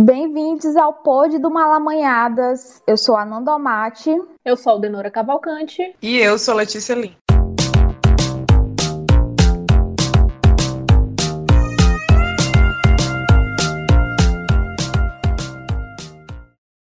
Bem-vindos ao Pod do Malamanhadas. Eu sou a Nanda Almaty. Eu sou a Denora Cavalcante. E eu sou a Letícia Lin.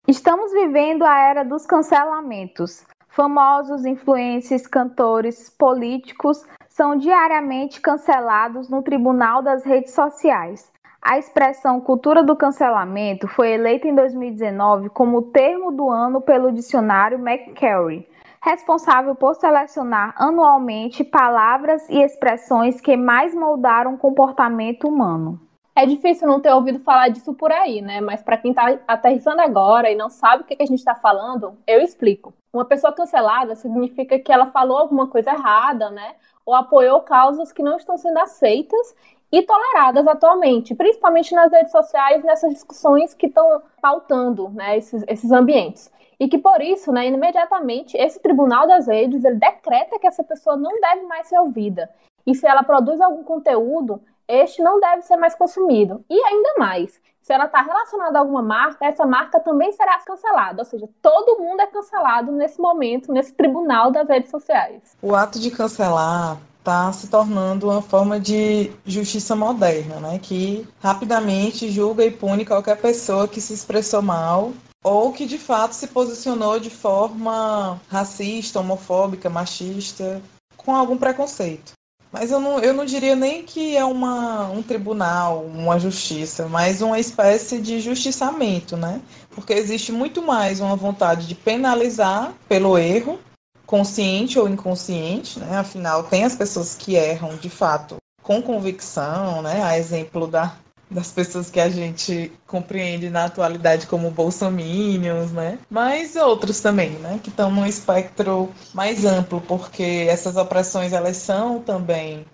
Estamos vivendo a era dos cancelamentos. Famosos, influencers, cantores, políticos são diariamente cancelados no tribunal das redes sociais. A expressão cultura do cancelamento foi eleita em 2019 como o termo do ano pelo dicionário McCary, responsável por selecionar anualmente palavras e expressões que mais moldaram o comportamento humano. É difícil não ter ouvido falar disso por aí, né? Mas para quem está aterrissando agora e não sabe o que, que a gente está falando, eu explico. Uma pessoa cancelada significa que ela falou alguma coisa errada, né? Ou apoiou causas que não estão sendo aceitas e toleradas atualmente, principalmente nas redes sociais, nessas discussões que estão pautando né, esses, esses ambientes. E que por isso, né, imediatamente, esse tribunal das redes ele decreta que essa pessoa não deve mais ser ouvida. E se ela produz algum conteúdo, este não deve ser mais consumido. E ainda mais, se ela está relacionada a alguma marca, essa marca também será cancelada. Ou seja, todo mundo é cancelado nesse momento, nesse tribunal das redes sociais. O ato de cancelar está se tornando uma forma de justiça moderna, né? que rapidamente julga e pune qualquer pessoa que se expressou mal ou que de fato se posicionou de forma racista, homofóbica, machista, com algum preconceito. Mas eu não, eu não diria nem que é uma, um tribunal, uma justiça, mas uma espécie de justiçamento, né? Porque existe muito mais uma vontade de penalizar pelo erro consciente ou inconsciente, né? Afinal, tem as pessoas que erram de fato com convicção, né? A exemplo da, das pessoas que a gente compreende na atualidade como bolsominions, né? Mas outros também, né? Que estão num espectro mais amplo, porque essas opressões elas são também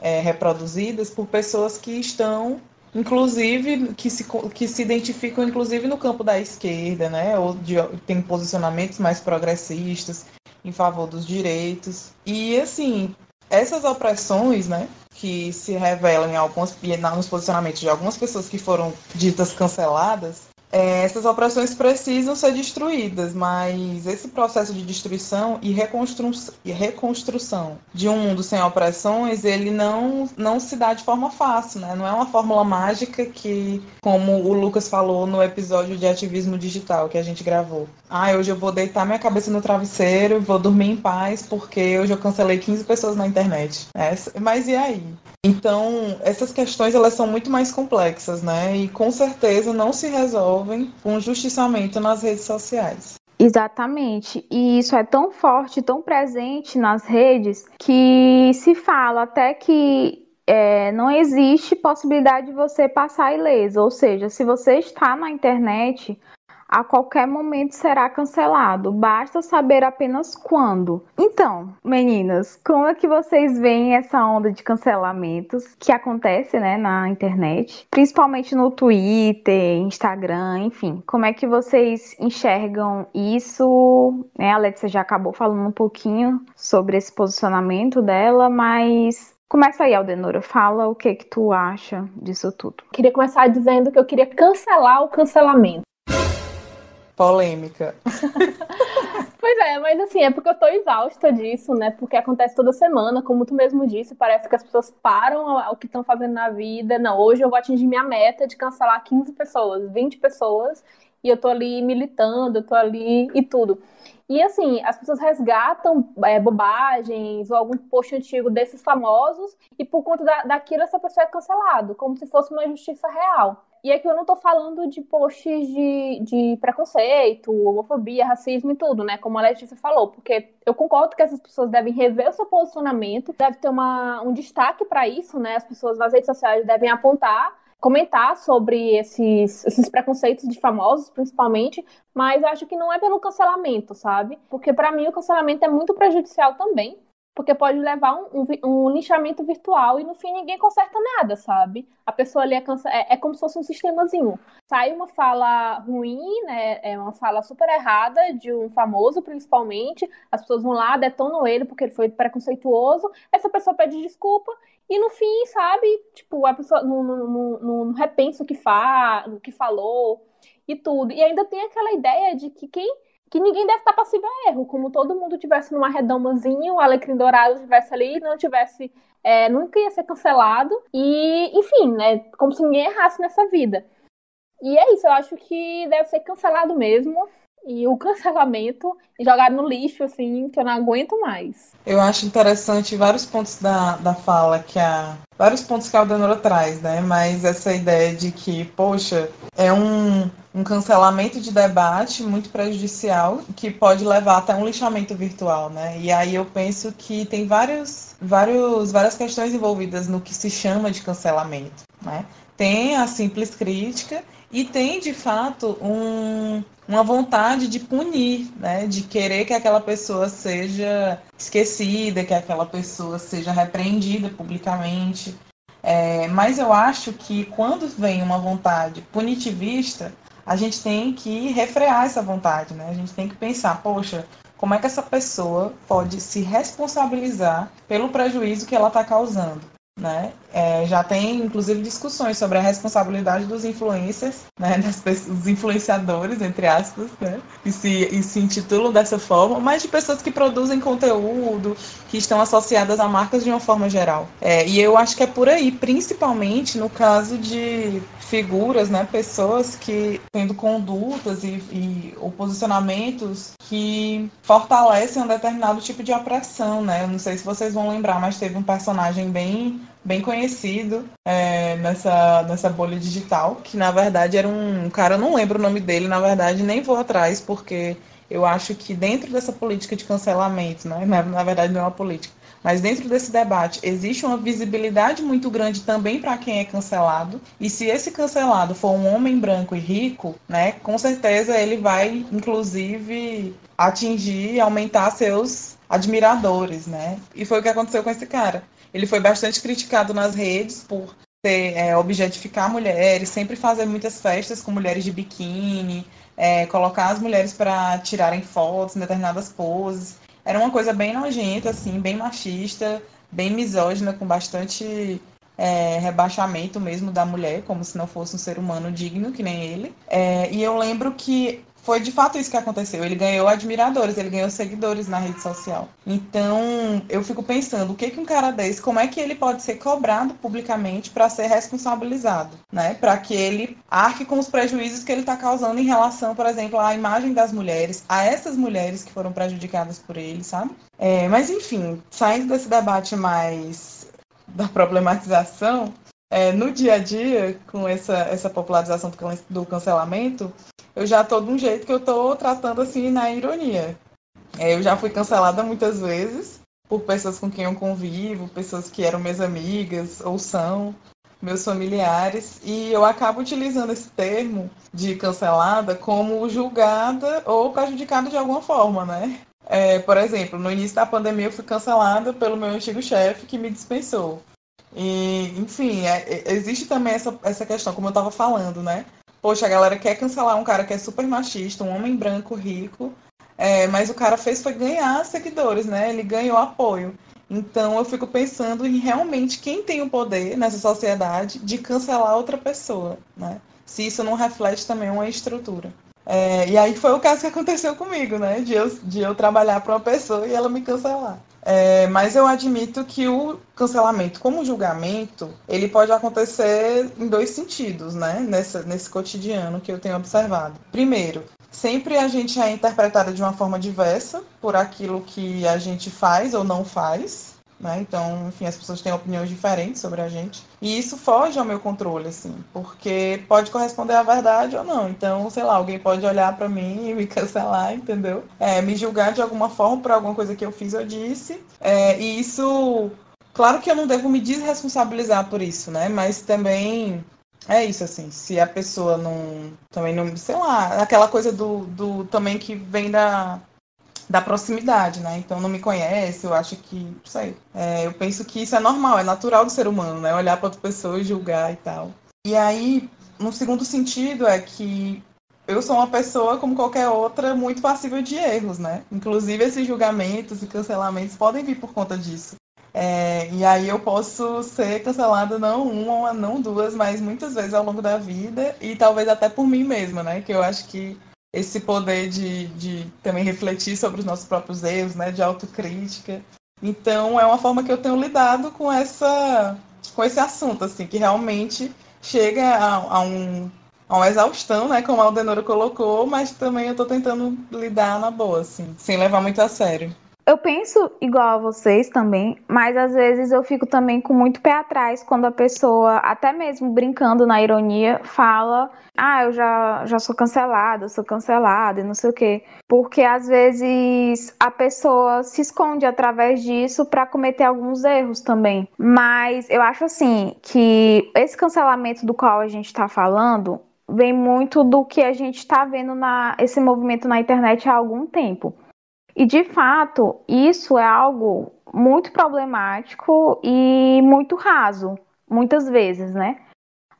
é, reproduzidas por pessoas que estão inclusive que se, que se identificam inclusive no campo da esquerda, né? Ou de, tem posicionamentos mais progressistas, em favor dos direitos. E assim, essas opressões, né, que se revelam em alguns nos posicionamentos de algumas pessoas que foram ditas canceladas, é, essas opressões precisam ser destruídas, mas esse processo de destruição e, reconstru reconstrução de um mundo sem opressões, ele não, não se dá de forma fácil, né? Não é uma fórmula mágica que, como o Lucas falou no episódio de ativismo digital que a gente gravou. Ah, hoje eu vou deitar minha cabeça no travesseiro, vou dormir em paz, porque hoje eu cancelei 15 pessoas na internet. É, mas e aí? Então, essas questões elas são muito mais complexas, né? E com certeza não se resolvem com justiçamento nas redes sociais. Exatamente. E isso é tão forte, tão presente nas redes, que se fala até que é, não existe possibilidade de você passar ileso. Ou seja, se você está na internet, a qualquer momento será cancelado. Basta saber apenas quando. Então, meninas, como é que vocês veem essa onda de cancelamentos que acontece, né, na internet, principalmente no Twitter, Instagram, enfim? Como é que vocês enxergam isso? Né, a Alexa já acabou falando um pouquinho sobre esse posicionamento dela, mas Começa aí, Aldenora, fala o que que tu acha disso tudo. Queria começar dizendo que eu queria cancelar o cancelamento polêmica. pois é, mas assim, é porque eu tô exausta disso, né? Porque acontece toda semana, como tu mesmo disse, parece que as pessoas param o que estão fazendo na vida. Não, hoje eu vou atingir minha meta de cancelar 15 pessoas, 20 pessoas, e eu tô ali militando, eu tô ali e tudo. E assim, as pessoas resgatam é, bobagens ou algum post antigo desses famosos, e por conta da, daquilo essa pessoa é cancelado, como se fosse uma justiça real. E aqui eu não tô falando de posts de, de preconceito, homofobia, racismo e tudo, né? Como a Letícia falou, porque eu concordo que essas pessoas devem rever o seu posicionamento, deve ter uma, um destaque para isso, né? As pessoas nas redes sociais devem apontar comentar sobre esses, esses preconceitos de famosos, principalmente, mas acho que não é pelo cancelamento, sabe? Porque para mim o cancelamento é muito prejudicial também. Porque pode levar um, um, um, linchamento virtual e no fim ninguém conserta nada, sabe? A pessoa ali é, cansa... é, é, como se fosse um sistemazinho. Sai uma fala ruim, né? É uma fala super errada de um famoso, principalmente. As pessoas vão lá, detonam ele porque ele foi preconceituoso. Essa pessoa pede desculpa e no fim, sabe? Tipo, a pessoa não, não, não, não repensa o que, fa... o que falou e tudo. E ainda tem aquela ideia de que quem que ninguém deve estar passivo a erro, como todo mundo tivesse numa redomazinha, o Alecrim Dourado tivesse ali, não tivesse, é, nunca ia ser cancelado, e enfim, né, como se ninguém errasse nessa vida. E é isso, eu acho que deve ser cancelado mesmo, e o cancelamento jogado no lixo, assim, que eu não aguento mais. Eu acho interessante vários pontos da, da fala que a. Vários pontos que a Aldenora traz, né? Mas essa ideia de que, poxa, é um, um cancelamento de debate muito prejudicial que pode levar até um lixamento virtual, né? E aí eu penso que tem vários, vários, várias questões envolvidas no que se chama de cancelamento, né? Tem a simples crítica e tem, de fato, um, uma vontade de punir, né? de querer que aquela pessoa seja esquecida, que aquela pessoa seja repreendida publicamente. É, mas eu acho que quando vem uma vontade punitivista, a gente tem que refrear essa vontade, né? A gente tem que pensar, poxa, como é que essa pessoa pode se responsabilizar pelo prejuízo que ela está causando? Né? É, já tem, inclusive, discussões sobre a responsabilidade dos influencers, né? dos influenciadores, entre aspas, né? e, se, e se intitulam dessa forma, mas de pessoas que produzem conteúdo, que estão associadas a marcas de uma forma geral. É, e eu acho que é por aí, principalmente no caso de figuras, né? pessoas que tendo condutas e, e ou posicionamentos que fortalecem um determinado tipo de opressão. Né? Eu não sei se vocês vão lembrar, mas teve um personagem bem bem conhecido é, nessa, nessa bolha digital, que na verdade era um cara, eu não lembro o nome dele, na verdade nem vou atrás, porque eu acho que dentro dessa política de cancelamento, né, na, na verdade não é uma política, mas dentro desse debate existe uma visibilidade muito grande também para quem é cancelado. E se esse cancelado for um homem branco e rico, né, com certeza ele vai, inclusive, atingir aumentar seus admiradores, né? E foi o que aconteceu com esse cara. Ele foi bastante criticado nas redes por ter, é, objetificar mulheres, sempre fazer muitas festas com mulheres de biquíni, é, colocar as mulheres para tirarem fotos em determinadas poses. Era uma coisa bem nojenta, assim, bem machista, bem misógina, com bastante é, rebaixamento mesmo da mulher, como se não fosse um ser humano digno, que nem ele. É, e eu lembro que foi de fato isso que aconteceu. Ele ganhou admiradores, ele ganhou seguidores na rede social. Então, eu fico pensando, o que que um cara desse, como é que ele pode ser cobrado publicamente para ser responsabilizado, né? Para que ele arque com os prejuízos que ele está causando em relação, por exemplo, à imagem das mulheres, a essas mulheres que foram prejudicadas por ele, sabe? É, mas enfim, saindo desse debate mais da problematização, é, no dia a dia, com essa, essa popularização do cancelamento, eu já tô de um jeito que eu tô tratando assim na ironia. É, eu já fui cancelada muitas vezes por pessoas com quem eu convivo, pessoas que eram minhas amigas ou são meus familiares, e eu acabo utilizando esse termo de cancelada como julgada ou prejudicada de alguma forma, né? É, por exemplo, no início da pandemia eu fui cancelada pelo meu antigo chefe que me dispensou. E, enfim, é, é existe também essa, essa questão, como eu estava falando, né? Poxa, a galera quer cancelar um cara que é super machista, um homem branco rico, é, mas o cara fez foi ganhar seguidores, né? Ele ganhou apoio. Então eu fico pensando em realmente quem tem o poder nessa sociedade de cancelar outra pessoa, né? Se isso não reflete também uma estrutura. É, e aí foi o caso que aconteceu comigo, né? De eu, de eu trabalhar para uma pessoa e ela me cancelar. É, mas eu admito que o cancelamento como julgamento, ele pode acontecer em dois sentidos, né? Nesse cotidiano que eu tenho observado. Primeiro, sempre a gente é interpretada de uma forma diversa por aquilo que a gente faz ou não faz. Né? Então, enfim, as pessoas têm opiniões diferentes sobre a gente. E isso foge ao meu controle, assim, porque pode corresponder à verdade ou não. Então, sei lá, alguém pode olhar para mim e me cancelar, entendeu? É, me julgar de alguma forma por alguma coisa que eu fiz ou disse. É, e isso, claro que eu não devo me desresponsabilizar por isso, né? Mas também é isso, assim, se a pessoa não. Também não. Sei lá, aquela coisa do, do também que vem da da proximidade, né? Então não me conhece, eu acho que, não sei. É, eu penso que isso é normal, é natural do ser humano, né? Olhar para outra pessoa e julgar e tal. E aí, no segundo sentido, é que eu sou uma pessoa, como qualquer outra, muito passível de erros, né? Inclusive, esses julgamentos e cancelamentos podem vir por conta disso. É, e aí eu posso ser cancelada não uma, não duas, mas muitas vezes ao longo da vida e talvez até por mim mesma, né? Que eu acho que esse poder de, de também refletir sobre os nossos próprios erros, né? De autocrítica. Então é uma forma que eu tenho lidado com essa com esse assunto, assim, que realmente chega a, a um a uma exaustão, né? Como a Aldenora colocou, mas também eu tô tentando lidar na boa, assim, sem levar muito a sério. Eu penso igual a vocês também, mas às vezes eu fico também com muito pé atrás quando a pessoa, até mesmo brincando na ironia, fala: Ah, eu já, já sou cancelada, sou cancelada e não sei o quê. Porque às vezes a pessoa se esconde através disso para cometer alguns erros também. Mas eu acho assim que esse cancelamento do qual a gente está falando vem muito do que a gente está vendo na esse movimento na internet há algum tempo. E de fato, isso é algo muito problemático e muito raso, muitas vezes, né?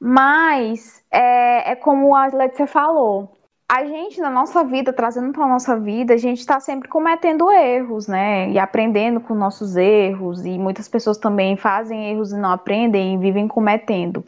Mas é, é como a Letícia falou. A gente, na nossa vida, trazendo para a nossa vida, a gente está sempre cometendo erros, né? E aprendendo com nossos erros. E muitas pessoas também fazem erros e não aprendem e vivem cometendo.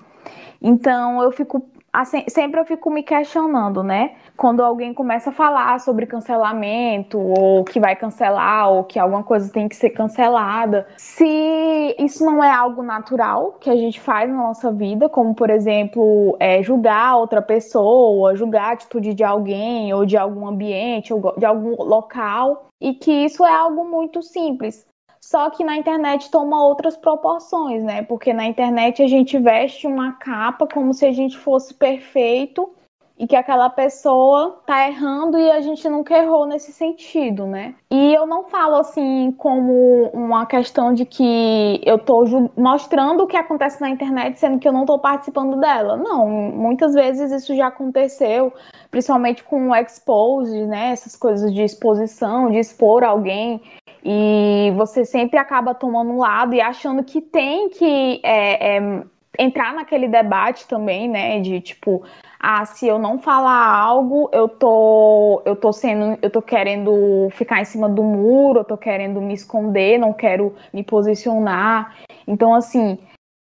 Então, eu fico assim, sempre eu fico me questionando, né? Quando alguém começa a falar sobre cancelamento, ou que vai cancelar, ou que alguma coisa tem que ser cancelada, se isso não é algo natural que a gente faz na nossa vida, como por exemplo, é, julgar outra pessoa, julgar a atitude de alguém, ou de algum ambiente, ou de algum local, e que isso é algo muito simples. Só que na internet toma outras proporções, né? Porque na internet a gente veste uma capa como se a gente fosse perfeito e que aquela pessoa tá errando e a gente nunca errou nesse sentido, né? E eu não falo assim como uma questão de que eu tô mostrando o que acontece na internet sendo que eu não tô participando dela. Não, muitas vezes isso já aconteceu, principalmente com o expose, né? Essas coisas de exposição, de expor alguém e você sempre acaba tomando um lado e achando que tem que é, é, entrar naquele debate também, né? De tipo, ah, se eu não falar algo, eu tô, eu tô sendo, eu tô querendo ficar em cima do muro, eu tô querendo me esconder, não quero me posicionar. Então, assim,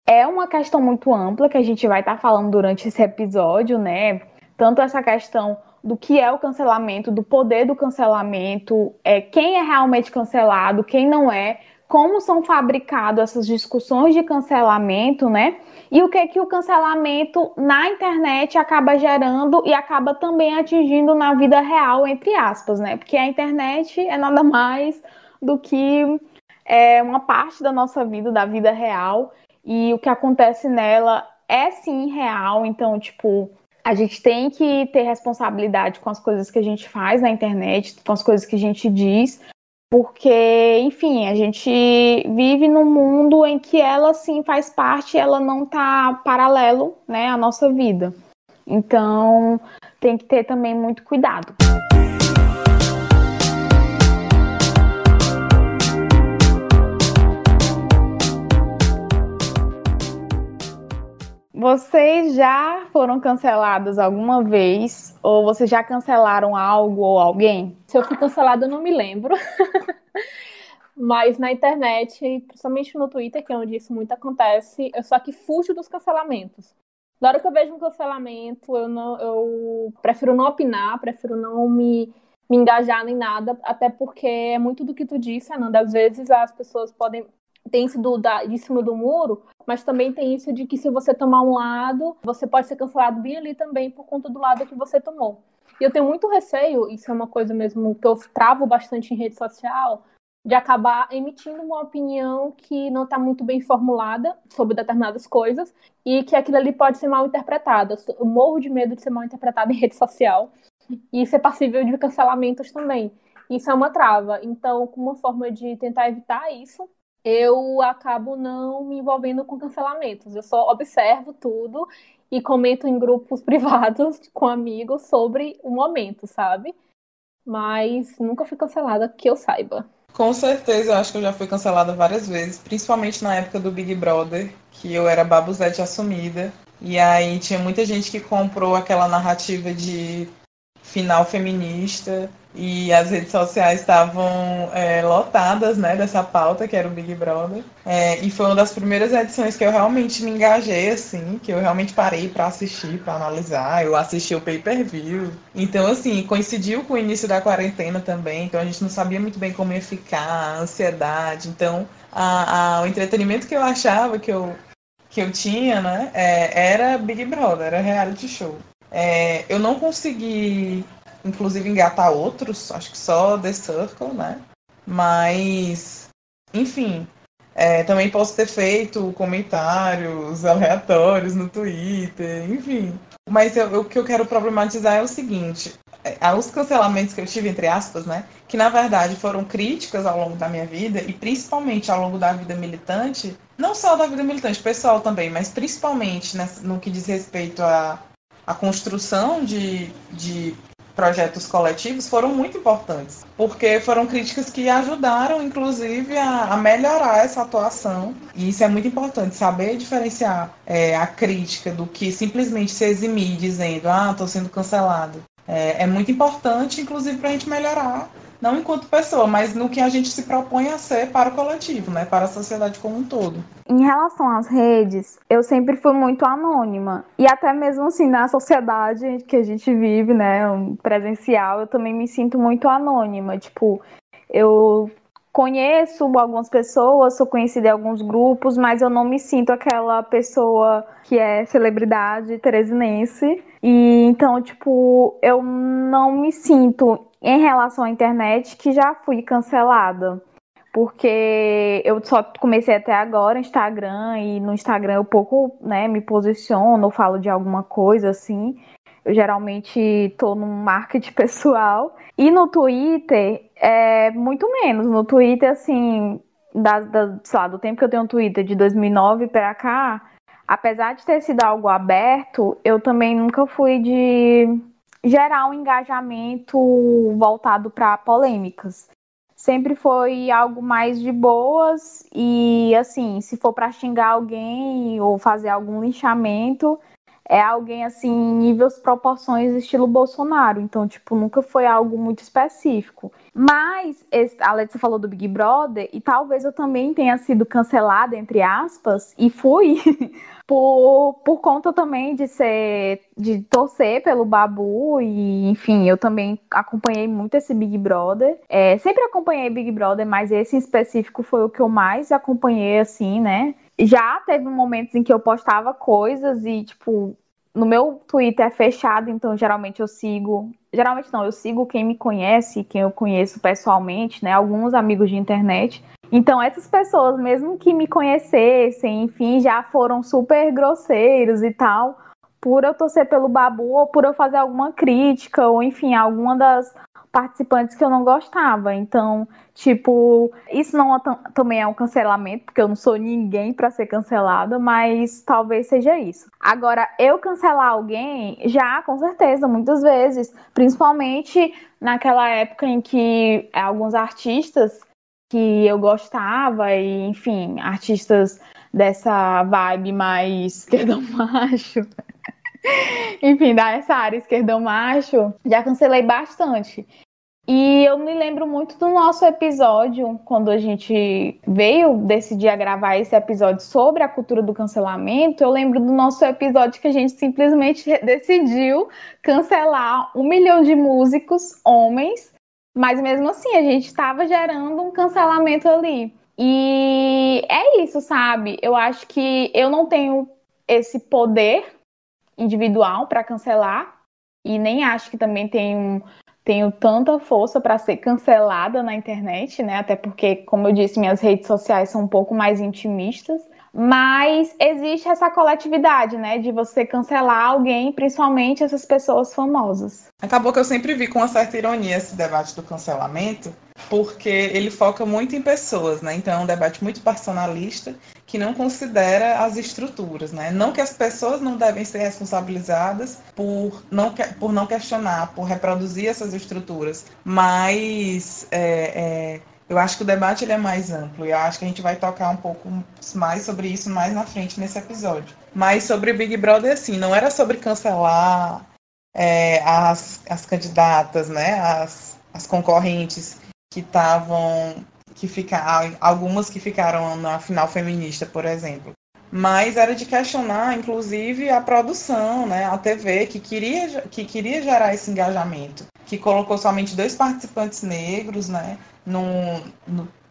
é uma questão muito ampla que a gente vai estar tá falando durante esse episódio, né? Tanto essa questão do que é o cancelamento, do poder do cancelamento, é, quem é realmente cancelado, quem não é, como são fabricadas essas discussões de cancelamento, né? E o que que o cancelamento na internet acaba gerando e acaba também atingindo na vida real, entre aspas, né? Porque a internet é nada mais do que é, uma parte da nossa vida, da vida real, e o que acontece nela é sim real, então, tipo, a gente tem que ter responsabilidade com as coisas que a gente faz na internet, com as coisas que a gente diz, porque, enfim, a gente vive num mundo em que ela sim faz parte, ela não está paralelo, né, à nossa vida. Então, tem que ter também muito cuidado. Vocês já foram cancelados alguma vez? Ou vocês já cancelaram algo ou alguém? Se eu fui cancelada, eu não me lembro. Mas na internet, principalmente no Twitter, que é onde isso muito acontece, eu só que fujo dos cancelamentos. Na hora que eu vejo um cancelamento, eu, não, eu prefiro não opinar, prefiro não me, me engajar nem nada, até porque é muito do que tu disse, Ananda. Às vezes as pessoas podem tem isso do, da, de cima do muro, mas também tem isso de que se você tomar um lado, você pode ser cancelado bem ali também por conta do lado que você tomou. E eu tenho muito receio, isso é uma coisa mesmo que eu travo bastante em rede social, de acabar emitindo uma opinião que não está muito bem formulada sobre determinadas coisas e que aquilo ali pode ser mal interpretado. Eu morro de medo de ser mal interpretado em rede social e ser passível de cancelamentos também. Isso é uma trava. Então, como uma forma de tentar evitar isso, eu acabo não me envolvendo com cancelamentos. Eu só observo tudo e comento em grupos privados com amigos sobre o momento, sabe? mas nunca fui cancelada que eu saiba. Com certeza, eu acho que eu já fui cancelada várias vezes, principalmente na época do Big Brother, que eu era babuzete assumida. E aí tinha muita gente que comprou aquela narrativa de final feminista e as redes sociais estavam é, lotadas né, dessa pauta que era o Big Brother. É, e foi uma das primeiras edições que eu realmente me engajei, assim, que eu realmente parei para assistir, para analisar. Eu assisti o pay-per-view. Então, assim, coincidiu com o início da quarentena também, então a gente não sabia muito bem como ia ficar, a ansiedade. Então, a, a, o entretenimento que eu achava que eu, que eu tinha, né, é, era Big Brother, era reality show. É, eu não consegui, inclusive, engatar outros, acho que só The Circle, né? Mas, enfim, é, também posso ter feito comentários aleatórios no Twitter, enfim. Mas eu, o que eu quero problematizar é o seguinte: é, os cancelamentos que eu tive, entre aspas, né? Que na verdade foram críticas ao longo da minha vida e principalmente ao longo da vida militante, não só da vida militante, pessoal também, mas principalmente no que diz respeito a a construção de, de projetos coletivos foram muito importantes, porque foram críticas que ajudaram, inclusive, a, a melhorar essa atuação. E isso é muito importante, saber diferenciar é, a crítica do que simplesmente se eximir dizendo, ah, estou sendo cancelado. É, é muito importante, inclusive, para a gente melhorar não enquanto pessoa, mas no que a gente se propõe a ser para o coletivo, né, para a sociedade como um todo. Em relação às redes, eu sempre fui muito anônima. E até mesmo assim, na sociedade que a gente vive, né, presencial, eu também me sinto muito anônima. Tipo, eu conheço algumas pessoas, sou conhecida em alguns grupos, mas eu não me sinto aquela pessoa que é celebridade teresinense. E então, tipo, eu não me sinto em relação à internet que já fui cancelada. Porque eu só comecei até agora Instagram e no Instagram eu pouco né, me posiciono, falo de alguma coisa assim. Eu geralmente tô no marketing pessoal. E no Twitter, é muito menos. No Twitter, assim, da, da, sei lá, do tempo que eu tenho Twitter, de 2009 para cá, apesar de ter sido algo aberto, eu também nunca fui de gerar um engajamento voltado para polêmicas. Sempre foi algo mais de boas e assim, se for para xingar alguém ou fazer algum linchamento, é alguém assim, níveis proporções estilo Bolsonaro. Então, tipo, nunca foi algo muito específico. Mas a Letícia falou do Big Brother e talvez eu também tenha sido cancelada entre aspas e fui por, por conta também de ser de torcer pelo Babu e enfim eu também acompanhei muito esse Big Brother é, sempre acompanhei Big Brother mas esse em específico foi o que eu mais acompanhei assim né já teve momentos em que eu postava coisas e tipo no meu Twitter é fechado então geralmente eu sigo geralmente não eu sigo quem me conhece quem eu conheço pessoalmente né alguns amigos de internet. Então, essas pessoas, mesmo que me conhecessem, enfim, já foram super grosseiros e tal, por eu torcer pelo Babu ou por eu fazer alguma crítica, ou enfim, alguma das participantes que eu não gostava. Então, tipo, isso não é também é um cancelamento, porque eu não sou ninguém para ser cancelada, mas talvez seja isso. Agora, eu cancelar alguém, já, com certeza, muitas vezes, principalmente naquela época em que alguns artistas que eu gostava e, enfim, artistas dessa vibe mais esquerdão macho. Enfim, dessa área esquerdão macho, já cancelei bastante. E eu me lembro muito do nosso episódio, quando a gente veio decidir gravar esse episódio sobre a cultura do cancelamento. Eu lembro do nosso episódio que a gente simplesmente decidiu cancelar um milhão de músicos homens mas mesmo assim, a gente estava gerando um cancelamento ali. E é isso, sabe? Eu acho que eu não tenho esse poder individual para cancelar e nem acho que também tenho, tenho tanta força para ser cancelada na internet, né? Até porque, como eu disse, minhas redes sociais são um pouco mais intimistas. Mas existe essa coletividade, né? De você cancelar alguém, principalmente essas pessoas famosas. Acabou que eu sempre vi com uma certa ironia esse debate do cancelamento, porque ele foca muito em pessoas, né? Então é um debate muito personalista que não considera as estruturas, né? Não que as pessoas não devem ser responsabilizadas por não, por não questionar, por reproduzir essas estruturas, mas é, é, eu acho que o debate ele é mais amplo e eu acho que a gente vai tocar um pouco mais sobre isso mais na frente nesse episódio. Mas sobre Big Brother, assim, não era sobre cancelar é, as, as candidatas, né? As, as concorrentes que estavam que ficaram algumas que ficaram na final feminista, por exemplo. Mas era de questionar, inclusive, a produção, né, a TV, que queria, que queria gerar esse engajamento, que colocou somente dois participantes negros né,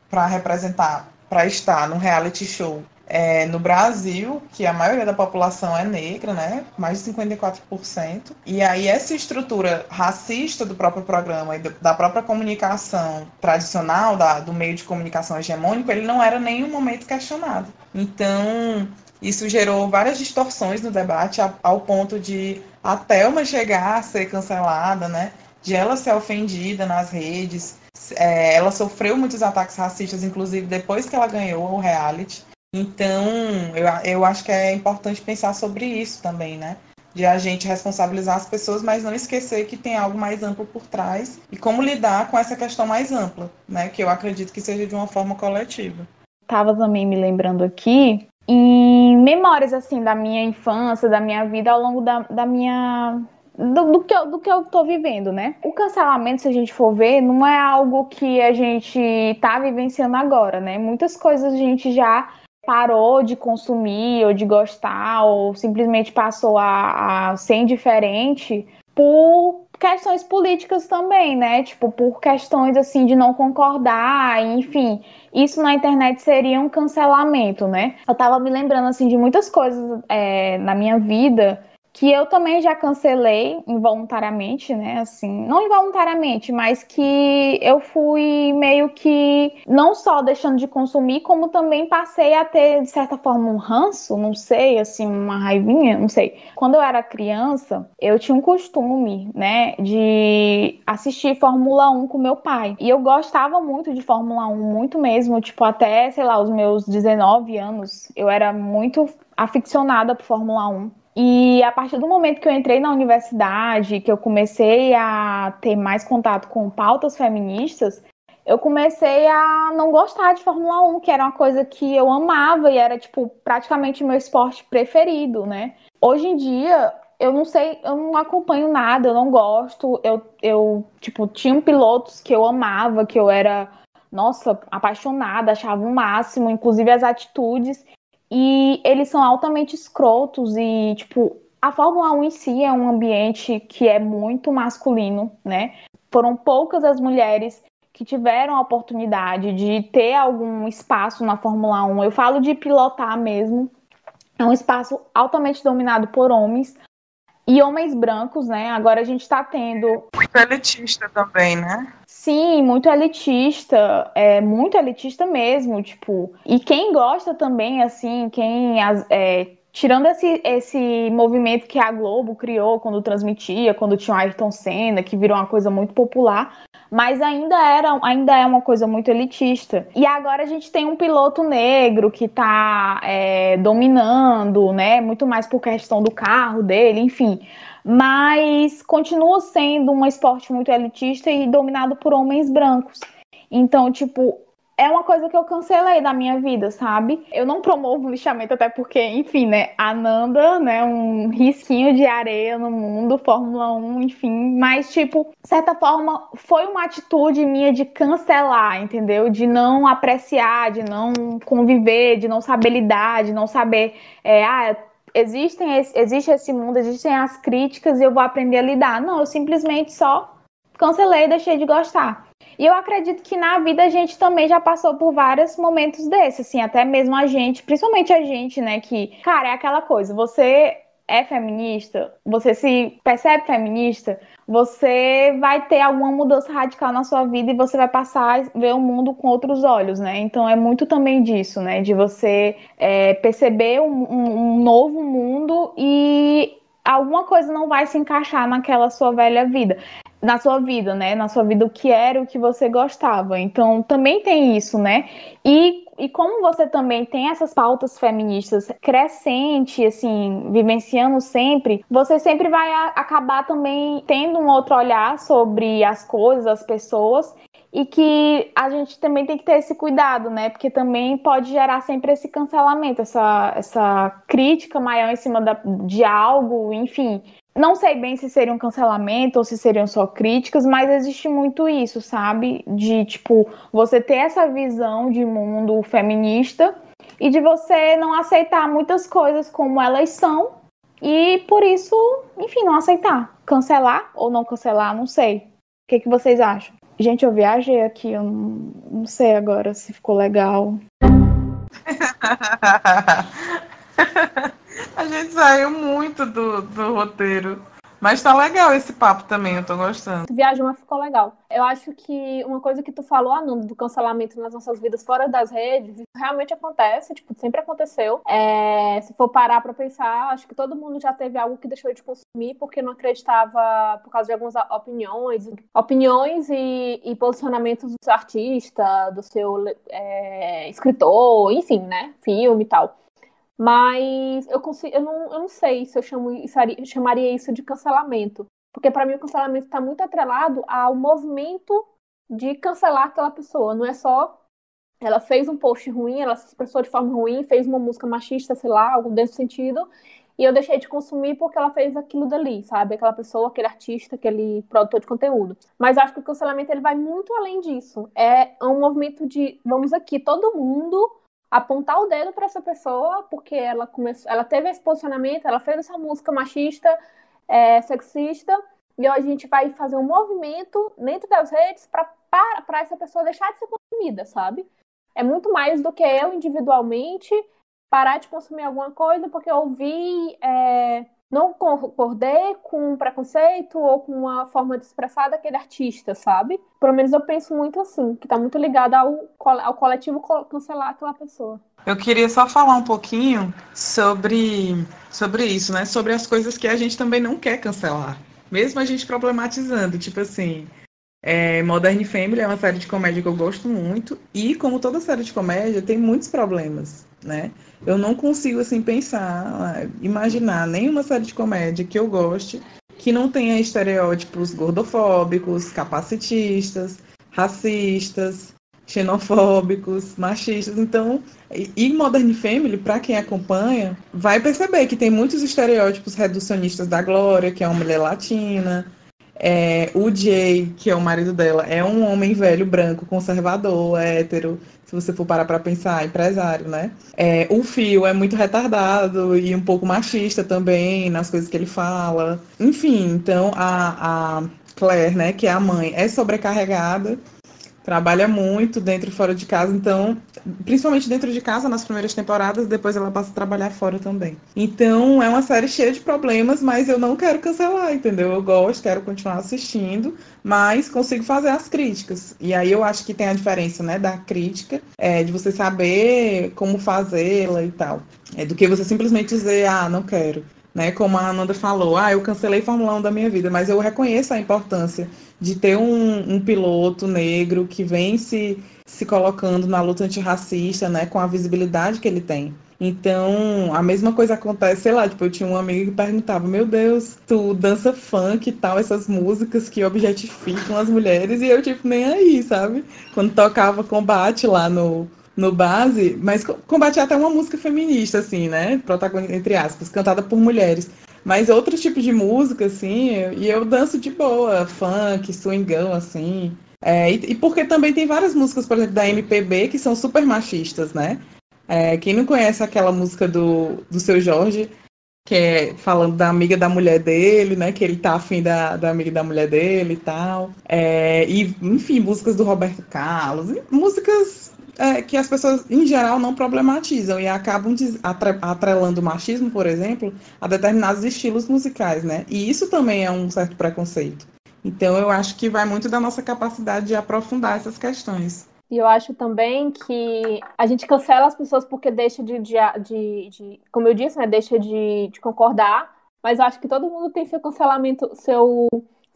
para representar, para estar no reality show é, no Brasil, que a maioria da população é negra, né? Mais de 54%. E aí essa estrutura racista do próprio programa e da própria comunicação tradicional, da, do meio de comunicação hegemônico, ele não era em nenhum momento questionado. Então, isso gerou várias distorções no debate, ao ponto de a Thelma chegar a ser cancelada, né? De ela ser ofendida nas redes. É, ela sofreu muitos ataques racistas, inclusive depois que ela ganhou o reality. Então, eu, eu acho que é importante pensar sobre isso também, né? De a gente responsabilizar as pessoas, mas não esquecer que tem algo mais amplo por trás e como lidar com essa questão mais ampla, né? Que eu acredito que seja de uma forma coletiva. Tava também me lembrando aqui em memórias assim da minha infância, da minha vida ao longo da, da minha do, do, que eu, do que eu tô vivendo, né? O cancelamento, se a gente for ver, não é algo que a gente tá vivenciando agora, né? Muitas coisas a gente já parou de consumir ou de gostar ou simplesmente passou a, a ser indiferente por questões políticas também, né? Tipo, por questões assim de não concordar, enfim. Isso na internet seria um cancelamento, né? Eu tava me lembrando assim de muitas coisas é, na minha vida que eu também já cancelei involuntariamente, né? Assim, não involuntariamente, mas que eu fui meio que não só deixando de consumir, como também passei a ter, de certa forma, um ranço, não sei, assim, uma raivinha, não sei. Quando eu era criança, eu tinha um costume, né, de assistir Fórmula 1 com meu pai. E eu gostava muito de Fórmula 1, muito mesmo, tipo, até, sei lá, os meus 19 anos, eu era muito aficionada por Fórmula 1. E a partir do momento que eu entrei na universidade, que eu comecei a ter mais contato com pautas feministas, eu comecei a não gostar de Fórmula 1, que era uma coisa que eu amava e era, tipo, praticamente meu esporte preferido, né? Hoje em dia, eu não sei, eu não acompanho nada, eu não gosto. Eu, eu tipo, tinha pilotos que eu amava, que eu era, nossa, apaixonada, achava o máximo, inclusive as atitudes. E eles são altamente escrotos e, tipo, a Fórmula 1 em si é um ambiente que é muito masculino, né? Foram poucas as mulheres que tiveram a oportunidade de ter algum espaço na Fórmula 1. Eu falo de pilotar mesmo. É um espaço altamente dominado por homens e homens brancos, né? Agora a gente está tendo. Muito elitista também, né? Sim, muito elitista, é muito elitista mesmo, tipo. E quem gosta também, assim, quem é, tirando esse, esse movimento que a Globo criou quando transmitia, quando tinha o Ayrton Senna, que virou uma coisa muito popular, mas ainda era, ainda é uma coisa muito elitista. E agora a gente tem um piloto negro que está é, dominando, né? Muito mais por questão do carro dele, enfim mas continua sendo um esporte muito elitista e dominado por homens brancos. Então, tipo, é uma coisa que eu cancelei da minha vida, sabe? Eu não promovo lixamento, até porque, enfim, né? A Nanda, né? Um risquinho de areia no mundo, Fórmula 1, enfim. Mas, tipo, certa forma, foi uma atitude minha de cancelar, entendeu? De não apreciar, de não conviver, de não saber lidar, de não saber. É, ah, existem esse, existe esse mundo, existem as críticas e eu vou aprender a lidar. Não, eu simplesmente só cancelei e deixei de gostar. E eu acredito que na vida a gente também já passou por vários momentos desses, assim, até mesmo a gente, principalmente a gente, né, que, cara, é aquela coisa, você é feminista, você se percebe feminista, você vai ter alguma mudança radical na sua vida e você vai passar a ver o mundo com outros olhos, né? Então é muito também disso, né? De você é, perceber um, um, novo mundo e alguma coisa não vai se encaixar naquela sua velha vida. na sua vida, né? Na sua vida o que era o que você gostava. Então também tem isso, né? E, e como você também tem essas pautas feministas crescente, assim, vivenciando sempre, você sempre vai acabar também tendo um outro olhar sobre as coisas, as pessoas e que a gente também tem que ter esse cuidado, né? Porque também pode gerar sempre esse cancelamento, essa, essa crítica maior em cima da, de algo, enfim. Não sei bem se seria um cancelamento ou se seriam só críticas, mas existe muito isso, sabe? De, tipo, você ter essa visão de mundo feminista e de você não aceitar muitas coisas como elas são e por isso, enfim, não aceitar. Cancelar ou não cancelar, não sei. O que, que vocês acham? Gente, eu viajei aqui, eu não, não sei agora se ficou legal. A gente saiu muito do, do roteiro. Mas tá legal esse papo também, eu tô gostando. Viagem, mas ficou legal. Eu acho que uma coisa que tu falou, Ananda, do cancelamento nas nossas vidas fora das redes, realmente acontece, tipo, sempre aconteceu. É, se for parar pra pensar, acho que todo mundo já teve algo que deixou de consumir porque não acreditava por causa de algumas opiniões, opiniões e, e posicionamentos do artista, do seu é, escritor, enfim, né, filme e tal. Mas eu, consigo, eu, não, eu não sei se eu chamo, chamaria isso de cancelamento. Porque para mim o cancelamento está muito atrelado ao movimento de cancelar aquela pessoa. Não é só ela fez um post ruim, ela se expressou de forma ruim, fez uma música machista, sei lá, algo desse sentido, e eu deixei de consumir porque ela fez aquilo dali, sabe? Aquela pessoa, aquele artista, aquele produtor de conteúdo. Mas acho que o cancelamento ele vai muito além disso. É um movimento de vamos aqui, todo mundo apontar o dedo para essa pessoa porque ela começou, ela teve esse posicionamento, ela fez essa música machista, é, sexista, e a gente vai fazer um movimento dentro das redes para essa pessoa deixar de ser consumida, sabe? É muito mais do que eu individualmente parar de consumir alguma coisa porque eu ouvi é, não concordei com um preconceito ou com uma forma de expressar daquele artista, sabe? Pelo menos eu penso muito assim, que tá muito ligado ao, ao coletivo cancelar aquela pessoa. Eu queria só falar um pouquinho sobre, sobre isso, né? Sobre as coisas que a gente também não quer cancelar. Mesmo a gente problematizando, tipo assim, é, Modern Family é uma série de comédia que eu gosto muito e, como toda série de comédia, tem muitos problemas, né? Eu não consigo, assim, pensar, imaginar nenhuma série de comédia que eu goste que não tenha estereótipos gordofóbicos, capacitistas, racistas, xenofóbicos, machistas. Então, e Modern Family, para quem acompanha, vai perceber que tem muitos estereótipos reducionistas da Glória, que é uma mulher latina, é, o Jay, que é o marido dela, é um homem velho, branco, conservador, hétero, se você for parar para pensar, empresário, né? É, o Fio é muito retardado e um pouco machista também nas coisas que ele fala. Enfim, então a, a Claire, né, que é a mãe, é sobrecarregada trabalha muito dentro e fora de casa, então, principalmente dentro de casa nas primeiras temporadas, depois ela passa a trabalhar fora também. Então, é uma série cheia de problemas, mas eu não quero cancelar, entendeu? Eu gosto, quero continuar assistindo, mas consigo fazer as críticas. E aí eu acho que tem a diferença, né, da crítica, é, de você saber como fazê-la e tal. É do que você simplesmente dizer, ah, não quero né? Como a Ananda falou, ah, eu cancelei Fórmula 1 da minha vida, mas eu reconheço a importância de ter um, um piloto negro que vem se, se colocando na luta antirracista, né? Com a visibilidade que ele tem. Então, a mesma coisa acontece, sei lá, tipo, eu tinha um amigo que perguntava, meu Deus, tu dança funk e tal, essas músicas que objetificam as mulheres, e eu, tipo, nem aí, sabe? Quando tocava combate lá no, no base, mas combatia até uma música feminista, assim, né? Protagonista, entre aspas, cantada por mulheres. Mas outros tipos de música, assim, e eu danço de boa, funk, swingão, assim. É, e, e, porque também tem várias músicas, por exemplo, da MPB que são super machistas, né? É, quem não conhece aquela música do, do seu Jorge, que é falando da amiga da mulher dele, né? Que ele tá afim da, da amiga da mulher dele e tal. É, e, enfim, músicas do Roberto Carlos, músicas é, que as pessoas, em geral, não problematizam e acabam atrelando o machismo, por exemplo, a determinados estilos musicais, né? E isso também é um certo preconceito. Então, eu acho que vai muito da nossa capacidade de aprofundar essas questões. E eu acho também que a gente cancela as pessoas porque deixa de, de, de, de como eu disse, né, deixa de, de concordar, mas eu acho que todo mundo tem seu cancelamento, seu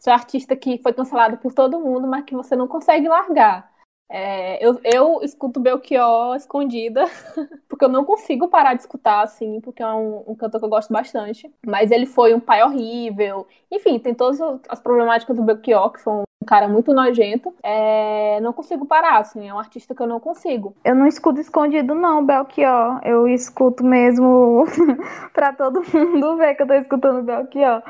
seu artista que foi cancelado por todo mundo, mas que você não consegue largar. É, eu, eu escuto Belchior escondida, porque eu não consigo parar de escutar, assim, porque é um, um, cantor que eu gosto bastante. Mas ele foi um pai horrível. Enfim, tem todas as problemáticas do Belchior, que foi um cara muito nojento. É, não consigo parar, assim, é um artista que eu não consigo. Eu não escuto escondido, não, Belchior. Eu escuto mesmo pra todo mundo ver que eu tô escutando Belchior.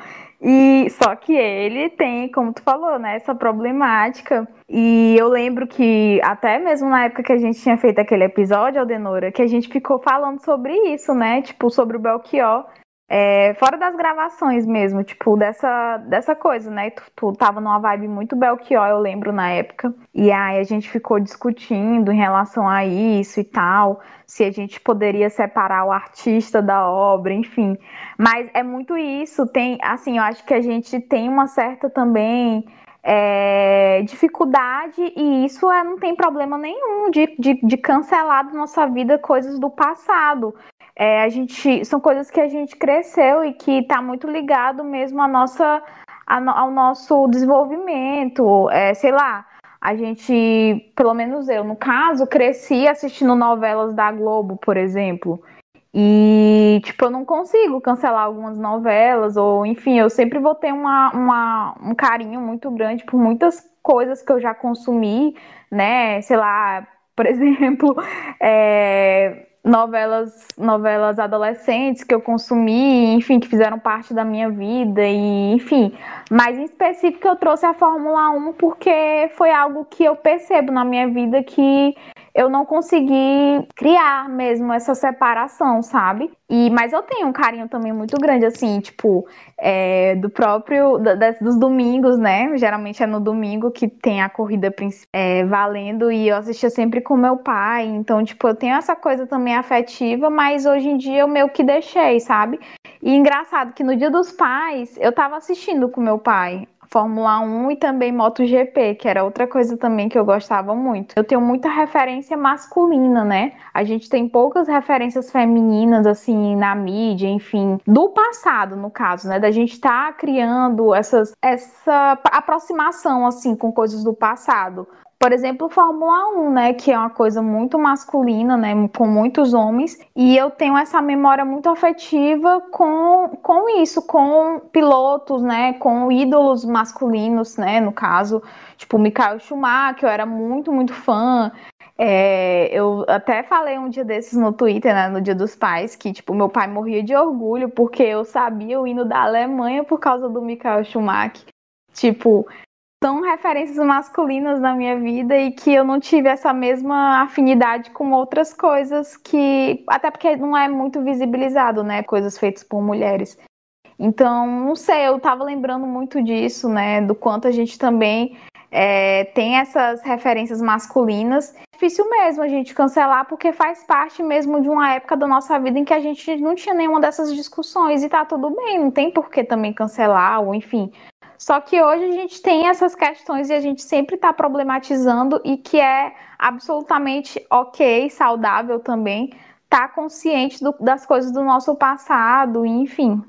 E só que ele tem, como tu falou, né, essa problemática. E eu lembro que até mesmo na época que a gente tinha feito aquele episódio, Aldenora, que a gente ficou falando sobre isso, né? Tipo, sobre o Belchior. É, fora das gravações mesmo, tipo, dessa, dessa coisa, né? Tu, tu tava numa vibe muito Belchior, eu lembro, na época. E aí a gente ficou discutindo em relação a isso e tal, se a gente poderia separar o artista da obra, enfim. Mas é muito isso, tem, assim, eu acho que a gente tem uma certa também é, dificuldade e isso é, não tem problema nenhum de, de, de cancelar da nossa vida coisas do passado. É, a gente são coisas que a gente cresceu e que está muito ligado mesmo à nossa, ao nosso desenvolvimento. É, sei lá, a gente, pelo menos eu, no caso, cresci assistindo novelas da Globo, por exemplo. E, tipo, eu não consigo cancelar algumas novelas, ou enfim, eu sempre vou ter uma, uma, um carinho muito grande por muitas coisas que eu já consumi, né? Sei lá, por exemplo, é, novelas, novelas adolescentes que eu consumi, enfim, que fizeram parte da minha vida, e enfim. Mas em específico eu trouxe a Fórmula 1 porque foi algo que eu percebo na minha vida que eu não consegui criar mesmo essa separação, sabe? E, mas eu tenho um carinho também muito grande, assim, tipo, é, do próprio, dos domingos, né? Geralmente é no domingo que tem a corrida é, valendo e eu assistia sempre com meu pai. Então, tipo, eu tenho essa coisa também afetiva, mas hoje em dia eu meio que deixei, sabe? E engraçado que no dia dos pais eu tava assistindo com meu pai Fórmula 1 e também MotoGP, que era outra coisa também que eu gostava muito. Eu tenho muita referência masculina, né? A gente tem poucas referências femininas, assim, na mídia, enfim, do passado, no caso, né? Da gente tá criando essas, essa aproximação, assim, com coisas do passado por exemplo, Fórmula 1, né, que é uma coisa muito masculina, né, com muitos homens, e eu tenho essa memória muito afetiva com, com isso, com pilotos, né, com ídolos masculinos, né, no caso, tipo Michael Schumacher, eu era muito, muito fã. É, eu até falei um dia desses no Twitter, né, no Dia dos Pais, que tipo meu pai morria de orgulho porque eu sabia o hino da Alemanha por causa do Michael Schumacher. Tipo, são referências masculinas na minha vida e que eu não tive essa mesma afinidade com outras coisas que até porque não é muito visibilizado, né, coisas feitas por mulheres. Então, não sei, eu tava lembrando muito disso, né, do quanto a gente também é, tem essas referências masculinas. É difícil mesmo a gente cancelar, porque faz parte mesmo de uma época da nossa vida em que a gente não tinha nenhuma dessas discussões e tá tudo bem, não tem por que também cancelar, ou enfim, só que hoje a gente tem essas questões e a gente sempre está problematizando e que é absolutamente ok, saudável também, estar tá consciente do, das coisas do nosso passado, enfim.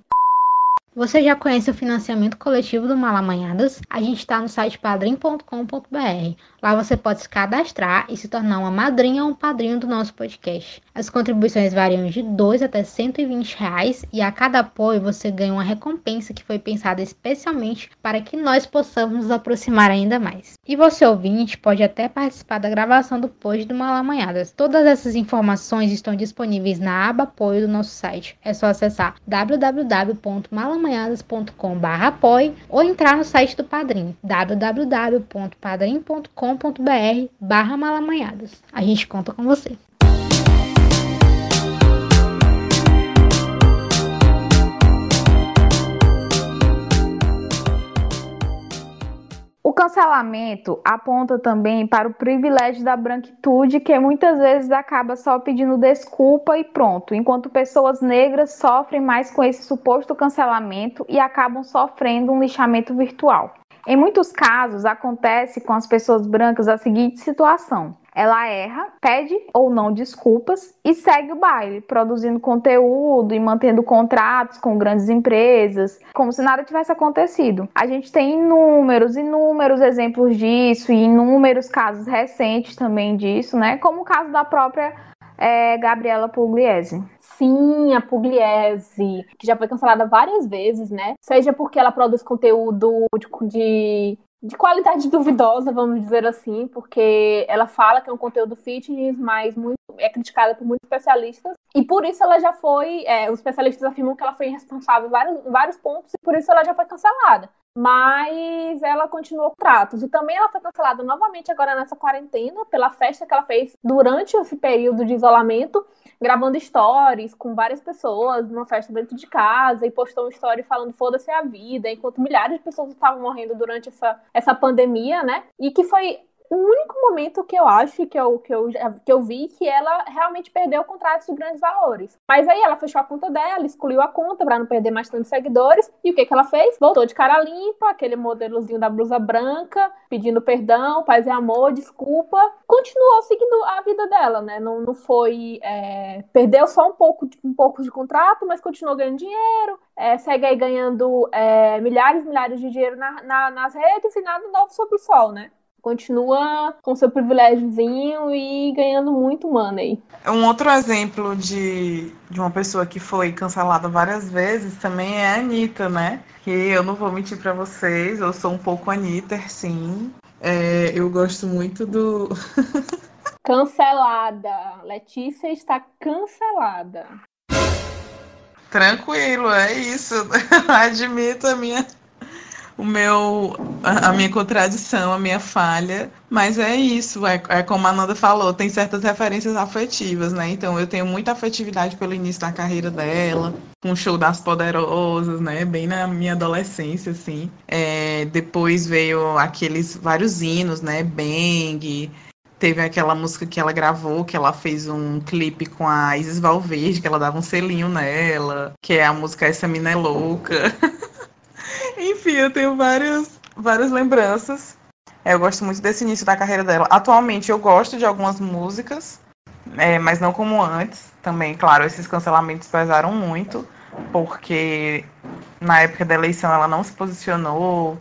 Você já conhece o financiamento coletivo do Malamanhadas? A gente está no site padrim.com.br. Lá você pode se cadastrar e se tornar uma madrinha ou um padrinho do nosso podcast. As contribuições variam de 2 até 120 reais e a cada apoio você ganha uma recompensa que foi pensada especialmente para que nós possamos nos aproximar ainda mais. E você ouvinte pode até participar da gravação do post do Malamanhadas. Todas essas informações estão disponíveis na aba apoio do nosso site. É só acessar www.malamanhadas.com/apoio ou entrar no site do Padrim www.padrim.com.br/malamanhadas. A gente conta com você. O cancelamento aponta também para o privilégio da branquitude, que muitas vezes acaba só pedindo desculpa e pronto, enquanto pessoas negras sofrem mais com esse suposto cancelamento e acabam sofrendo um lixamento virtual. Em muitos casos, acontece com as pessoas brancas a seguinte situação: ela erra, pede ou não desculpas e segue o baile, produzindo conteúdo e mantendo contratos com grandes empresas, como se nada tivesse acontecido. A gente tem inúmeros, inúmeros exemplos disso e inúmeros casos recentes também disso, né? Como o caso da própria é, Gabriela Pugliese. Sim, a Pugliese, que já foi cancelada várias vezes, né? Seja porque ela produz conteúdo de, de qualidade duvidosa, vamos dizer assim, porque ela fala que é um conteúdo fitness, mas muito, é criticada por muitos especialistas. E por isso ela já foi. É, os especialistas afirmam que ela foi responsável em vários, em vários pontos, e por isso ela já foi cancelada. Mas ela continuou com tratos. E também ela foi cancelada novamente agora nessa quarentena pela festa que ela fez durante esse período de isolamento gravando stories com várias pessoas numa festa dentro de casa e postou uma story falando foda-se a vida, enquanto milhares de pessoas estavam morrendo durante essa, essa pandemia, né? E que foi o único momento que eu acho que eu, que, eu, que eu vi que ela realmente perdeu contratos de grandes valores. Mas aí ela fechou a conta dela, excluiu a conta para não perder mais tantos seguidores. E o que, que ela fez? Voltou de cara limpa, aquele modelozinho da blusa branca, pedindo perdão, paz e amor, desculpa. Continuou seguindo a vida dela, né? Não, não foi. É... Perdeu só um pouco, um pouco de contrato, mas continuou ganhando dinheiro. É, segue aí ganhando é, milhares e milhares de dinheiro na, na, nas redes e nada novo sobre o sol, né? Continua com seu privilégiozinho e ganhando muito money. Um outro exemplo de, de uma pessoa que foi cancelada várias vezes também é a Anitta, né? Que eu não vou mentir para vocês, eu sou um pouco Anitta, sim. É, eu gosto muito do. cancelada. Letícia está cancelada. Tranquilo, é isso. Admito a minha o meu a, minha contradição, a minha falha, mas é isso, é, é como a Nanda falou, tem certas referências afetivas, né? Então eu tenho muita afetividade pelo início da carreira dela, com o show das poderosas, né? Bem na minha adolescência, assim. É, depois veio aqueles vários hinos, né? Bang, teve aquela música que ela gravou, que ela fez um clipe com a Isis Valverde, que ela dava um selinho nela, que é a música Essa Mina é Louca. Enfim, eu tenho várias, várias lembranças. É, eu gosto muito desse início da carreira dela. Atualmente eu gosto de algumas músicas, é, mas não como antes. Também, claro, esses cancelamentos pesaram muito, porque na época da eleição ela não se posicionou.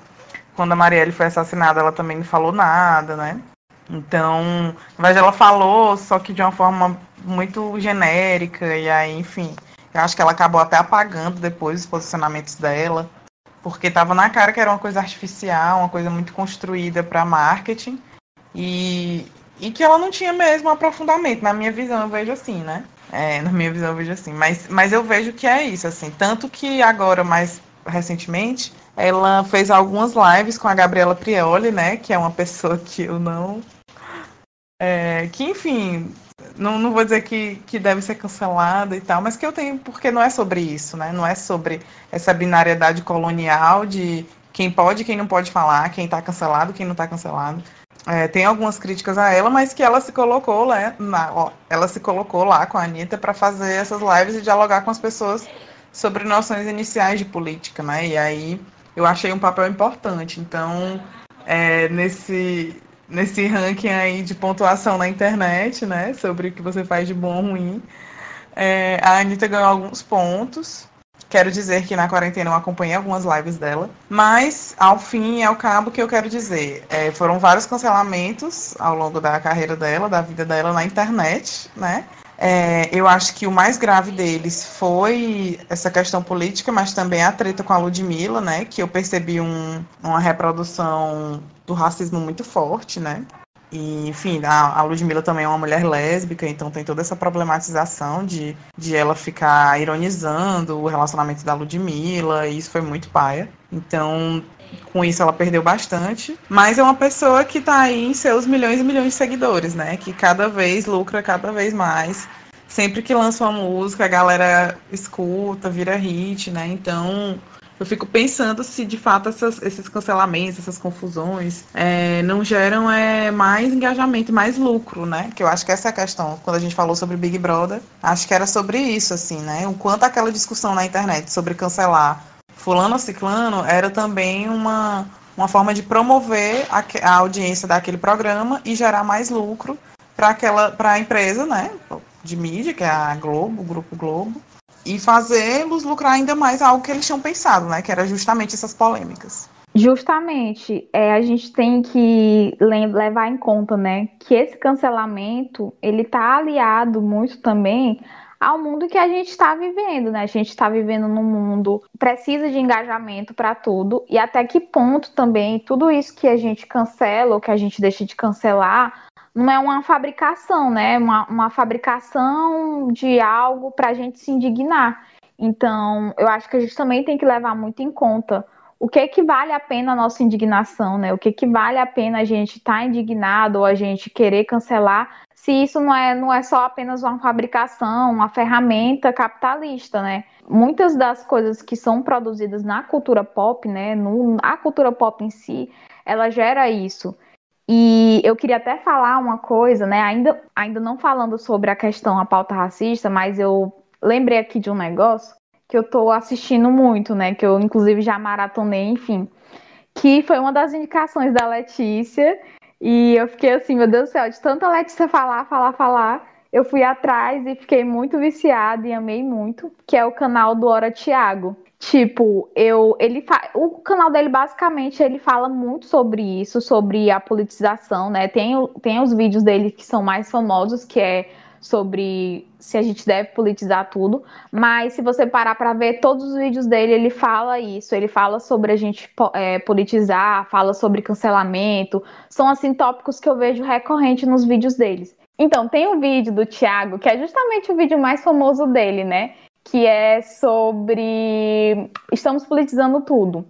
Quando a Marielle foi assassinada, ela também não falou nada, né? Então, verdade, ela falou, só que de uma forma muito genérica, e aí, enfim, eu acho que ela acabou até apagando depois os posicionamentos dela porque estava na cara que era uma coisa artificial, uma coisa muito construída para marketing e, e que ela não tinha mesmo aprofundamento. Na minha visão, eu vejo assim, né? É, na minha visão, eu vejo assim. Mas, mas eu vejo que é isso, assim. Tanto que agora, mais recentemente, ela fez algumas lives com a Gabriela Prioli, né? Que é uma pessoa que eu não. É, que, enfim, não, não vou dizer que, que deve ser cancelada e tal, mas que eu tenho, porque não é sobre isso, né? Não é sobre essa binariedade colonial de quem pode quem não pode falar, quem está cancelado, quem não está cancelado. É, tem algumas críticas a ela, mas que ela se colocou lá, na, ó, ela se colocou lá com a Anitta para fazer essas lives e dialogar com as pessoas sobre noções iniciais de política, né? E aí eu achei um papel importante. Então, é, nesse nesse ranking aí de pontuação na internet, né? Sobre o que você faz de bom ou ruim. É, a Anitta ganhou alguns pontos. Quero dizer que na quarentena eu acompanhei algumas lives dela. Mas, ao fim e ao cabo, o que eu quero dizer? É, foram vários cancelamentos ao longo da carreira dela, da vida dela na internet, né? É, eu acho que o mais grave deles foi essa questão política, mas também a treta com a Ludmilla, né? Que eu percebi um, uma reprodução do racismo muito forte, né? E, enfim, a, a Ludmilla também é uma mulher lésbica, então tem toda essa problematização de, de ela ficar ironizando o relacionamento da Ludmilla, e isso foi muito paia. Então, com isso ela perdeu bastante. Mas é uma pessoa que está aí em seus milhões e milhões de seguidores, né? Que cada vez lucra cada vez mais. Sempre que lança uma música, a galera escuta, vira hit, né? Então, eu fico pensando se de fato essas, esses cancelamentos, essas confusões é, não geram é, mais engajamento, mais lucro, né? Que eu acho que essa é a questão. Quando a gente falou sobre Big Brother, acho que era sobre isso, assim, né? O quanto aquela discussão na internet sobre cancelar fulano ciclano era também uma, uma forma de promover a, a audiência daquele programa e gerar mais lucro para aquela para a empresa, né, de mídia, que é a Globo, o Grupo Globo, e fazê-los lucrar ainda mais algo que eles tinham pensado, né, que era justamente essas polêmicas. Justamente, é, a gente tem que levar em conta, né, que esse cancelamento ele está aliado muito também ao mundo que a gente está vivendo, né? A gente está vivendo num mundo precisa de engajamento para tudo e até que ponto também tudo isso que a gente cancela ou que a gente deixa de cancelar não é uma fabricação, né? Uma, uma fabricação de algo para a gente se indignar. Então, eu acho que a gente também tem que levar muito em conta o que que vale a pena a nossa indignação, né? O que que vale a pena a gente estar tá indignado ou a gente querer cancelar, se isso não é, não é só apenas uma fabricação, uma ferramenta capitalista, né? Muitas das coisas que são produzidas na cultura pop, né? No, a cultura pop em si, ela gera isso. E eu queria até falar uma coisa, né? Ainda, ainda não falando sobre a questão, a pauta racista, mas eu lembrei aqui de um negócio que eu tô assistindo muito, né? Que eu, inclusive, já maratonei, enfim. Que foi uma das indicações da Letícia. E eu fiquei assim, meu Deus do céu, de tanta Letícia falar, falar, falar, eu fui atrás e fiquei muito viciada e amei muito, que é o canal do Hora Tiago. Tipo, eu, ele fa... o canal dele basicamente ele fala muito sobre isso, sobre a politização, né? Tem, tem os vídeos dele que são mais famosos, que é sobre se a gente deve politizar tudo, mas se você parar para ver todos os vídeos dele, ele fala isso, ele fala sobre a gente é, politizar, fala sobre cancelamento, são assim tópicos que eu vejo recorrente nos vídeos deles. Então, tem um vídeo do Thiago, que é justamente o vídeo mais famoso dele, né? Que é sobre estamos politizando tudo.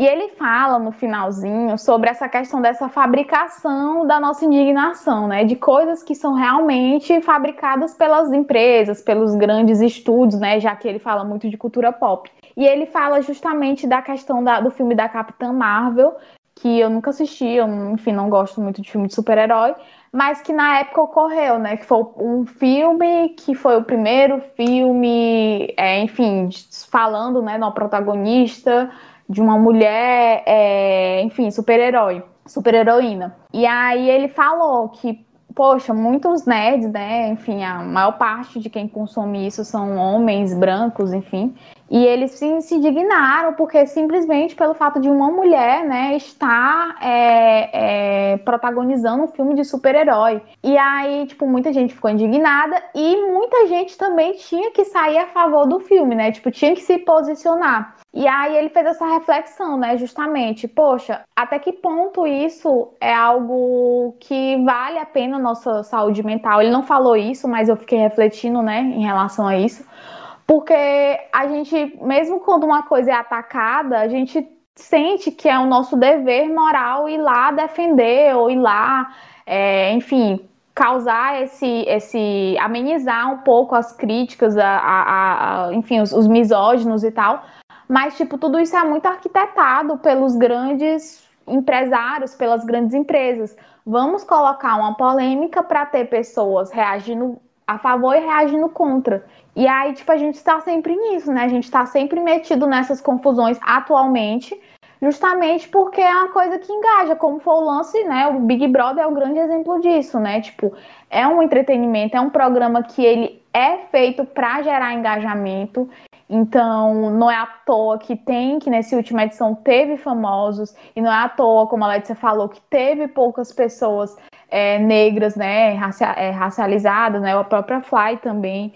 E ele fala no finalzinho sobre essa questão dessa fabricação da nossa indignação, né? De coisas que são realmente fabricadas pelas empresas, pelos grandes estúdios, né? Já que ele fala muito de cultura pop. E ele fala justamente da questão da, do filme da Capitã Marvel, que eu nunca assisti, eu, enfim, não gosto muito de filme de super-herói, mas que na época ocorreu, né? Que foi um filme que foi o primeiro filme, é, enfim, falando, né, no protagonista de uma mulher, é, enfim, super-herói, super-heroína. E aí ele falou que, poxa, muitos nerds, né, enfim, a maior parte de quem consome isso são homens brancos, enfim, e eles se, indignaram porque simplesmente pelo fato de uma mulher, né, estar é, é, protagonizando um filme de super-herói. E aí, tipo, muita gente ficou indignada e muita gente também tinha que sair a favor do filme, né? Tipo, tinha que se posicionar. E aí ele fez essa reflexão, né, justamente, poxa, até que ponto isso é algo que vale a pena a nossa saúde mental? Ele não falou isso, mas eu fiquei refletindo, né, em relação a isso. Porque a gente, mesmo quando uma coisa é atacada, a gente sente que é o nosso dever moral ir lá defender ou ir lá, é, enfim, causar esse, esse, amenizar um pouco as críticas, a, a, a enfim, os, os misóginos e tal. Mas, tipo, tudo isso é muito arquitetado pelos grandes empresários, pelas grandes empresas. Vamos colocar uma polêmica para ter pessoas reagindo a favor e reagindo contra. E aí, tipo, a gente está sempre nisso, né? A gente está sempre metido nessas confusões atualmente, justamente porque é uma coisa que engaja, como foi o lance, né? O Big Brother é o grande exemplo disso, né? Tipo, é um entretenimento, é um programa que ele é feito para gerar engajamento. Então, não é à toa que tem, que nessa última edição teve famosos, e não é à toa, como a Letícia falou, que teve poucas pessoas é, negras, né, é, racializadas, né, a própria Fly também.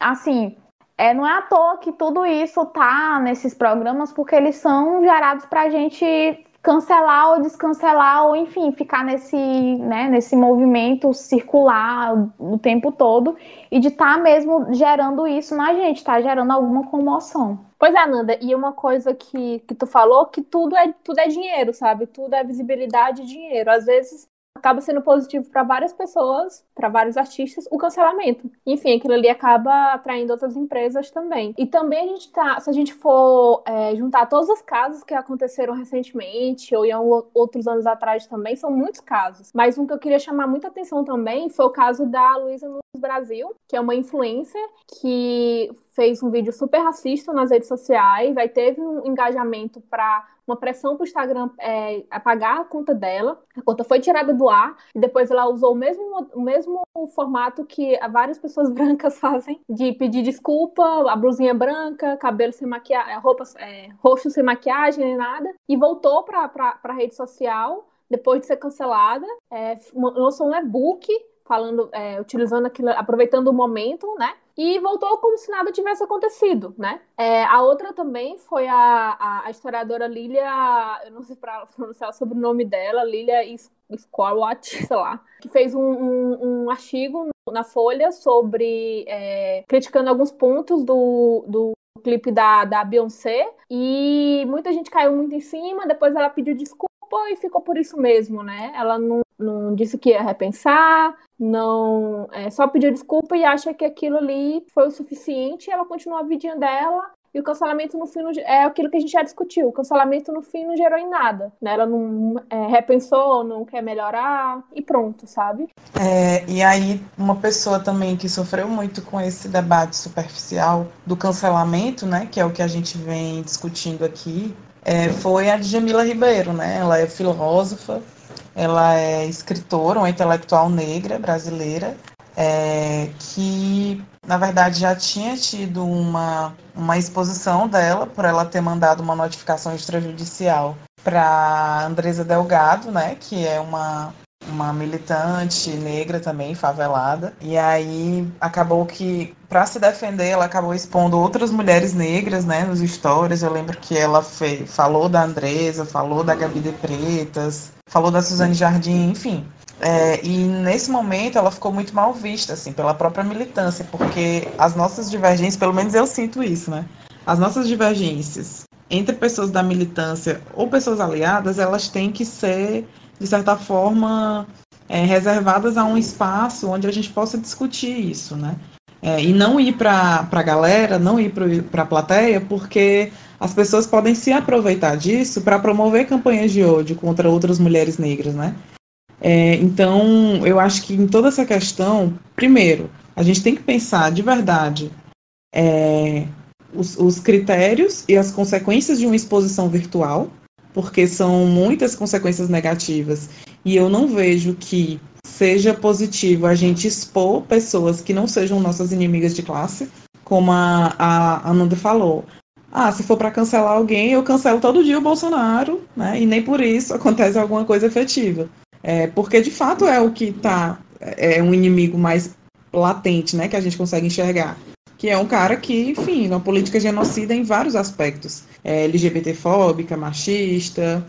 Assim, é, não é à toa que tudo isso tá nesses programas, porque eles são gerados para a gente cancelar ou descancelar, ou enfim, ficar nesse, né, nesse movimento circular o tempo todo e de estar tá mesmo gerando isso na gente, tá gerando alguma comoção. Pois é, Nanda, e uma coisa que, que tu falou, que tudo é, tudo é dinheiro, sabe? Tudo é visibilidade e dinheiro. Às vezes acaba sendo positivo para várias pessoas, para vários artistas, o cancelamento. Enfim, aquilo ali acaba atraindo outras empresas também. E também a gente tá, se a gente for é, juntar todos os casos que aconteceram recentemente ou em outros anos atrás também, são muitos casos. Mas um que eu queria chamar muita atenção também foi o caso da Luísa no Brasil, que é uma influencer que fez um vídeo super racista nas redes sociais, aí teve um engajamento para uma pressão para o Instagram é, apagar a conta dela. A conta foi tirada do ar e depois ela usou o mesmo, o mesmo formato que várias pessoas brancas fazem de pedir desculpa, a blusinha branca, cabelo sem maquiagem, roupa, é, rosto sem maquiagem nem nada, e voltou para a rede social depois de ser cancelada, é, lançou um e-book falando, é, utilizando aquilo, aproveitando o momento, né? E voltou como se nada tivesse acontecido, né? É, a outra também foi a, a, a, historiadora Lilia, eu não sei pronunciar sobre o nome dela, Lilia Squarwatch, sei lá, que fez um, um, um artigo na Folha sobre é, criticando alguns pontos do, do clipe da, da Beyoncé e muita gente caiu muito em cima, depois ela pediu desculpa e ficou por isso mesmo, né? Ela não, não disse que ia repensar, não é, só pediu desculpa e acha que aquilo ali foi o suficiente. ela continua a vidinha dela e o cancelamento no fim é aquilo que a gente já discutiu. O cancelamento no fim não gerou em nada. Né? Ela não é, repensou, não quer melhorar e pronto, sabe? É, e aí, uma pessoa também que sofreu muito com esse debate superficial do cancelamento, né? Que é o que a gente vem discutindo aqui, é, foi a Djamila Ribeiro, né? Ela é filósofa, ela é escritora, uma intelectual negra brasileira, é, que na verdade já tinha tido uma, uma exposição dela por ela ter mandado uma notificação extrajudicial para Andresa Delgado, né, que é uma uma militante negra também, favelada. E aí acabou que, para se defender, ela acabou expondo outras mulheres negras, né, nos stories. Eu lembro que ela fez, falou da Andresa, falou da Gabi de Pretas, falou da Suzane Jardim, enfim. É, e nesse momento ela ficou muito mal vista, assim, pela própria militância, porque as nossas divergências, pelo menos eu sinto isso, né? As nossas divergências entre pessoas da militância ou pessoas aliadas, elas têm que ser de certa forma, é, reservadas a um espaço onde a gente possa discutir isso, né? É, e não ir para a galera, não ir para a plateia, porque as pessoas podem se aproveitar disso para promover campanhas de ódio contra outras mulheres negras, né? É, então, eu acho que em toda essa questão, primeiro, a gente tem que pensar de verdade é, os, os critérios e as consequências de uma exposição virtual, porque são muitas consequências negativas. E eu não vejo que seja positivo a gente expor pessoas que não sejam nossas inimigas de classe, como a, a Ananda falou. Ah, se for para cancelar alguém, eu cancelo todo dia o Bolsonaro, né? E nem por isso acontece alguma coisa efetiva. É, porque de fato é o que está é um inimigo mais latente, né, que a gente consegue enxergar que é um cara que, enfim, uma política genocida em vários aspectos. É LGBTfóbica, machista,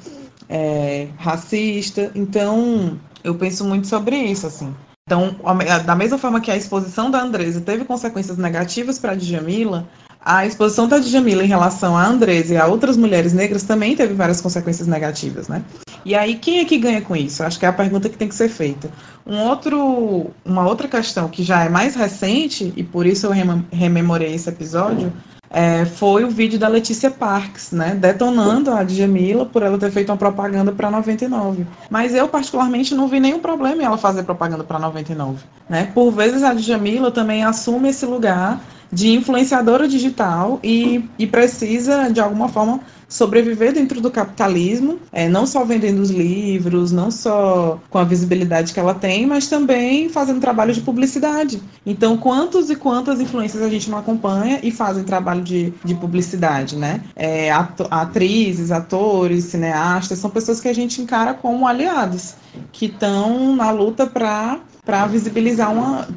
é, racista. Então, eu penso muito sobre isso, assim. Então, da mesma forma que a exposição da Andresa teve consequências negativas para a Djamila, a exposição da Djamila em relação a Andresa e a outras mulheres negras também teve várias consequências negativas, né? E aí, quem é que ganha com isso? Acho que é a pergunta que tem que ser feita. Um outro, uma outra questão que já é mais recente, e por isso eu rememorei esse episódio, é, foi o vídeo da Letícia Parks, né, detonando a Djamila por ela ter feito uma propaganda para 99. Mas eu, particularmente, não vi nenhum problema em ela fazer propaganda para 99. Né? Por vezes a Djamila também assume esse lugar de influenciadora digital e, e precisa, de alguma forma, sobreviver dentro do capitalismo, é, não só vendendo os livros, não só com a visibilidade que ela tem, mas também fazendo trabalho de publicidade. Então, quantos e quantas influências a gente não acompanha e fazem trabalho de, de publicidade, né? É, atrizes, atores, cineastas, são pessoas que a gente encara como aliados, que estão na luta para para visibilizar uma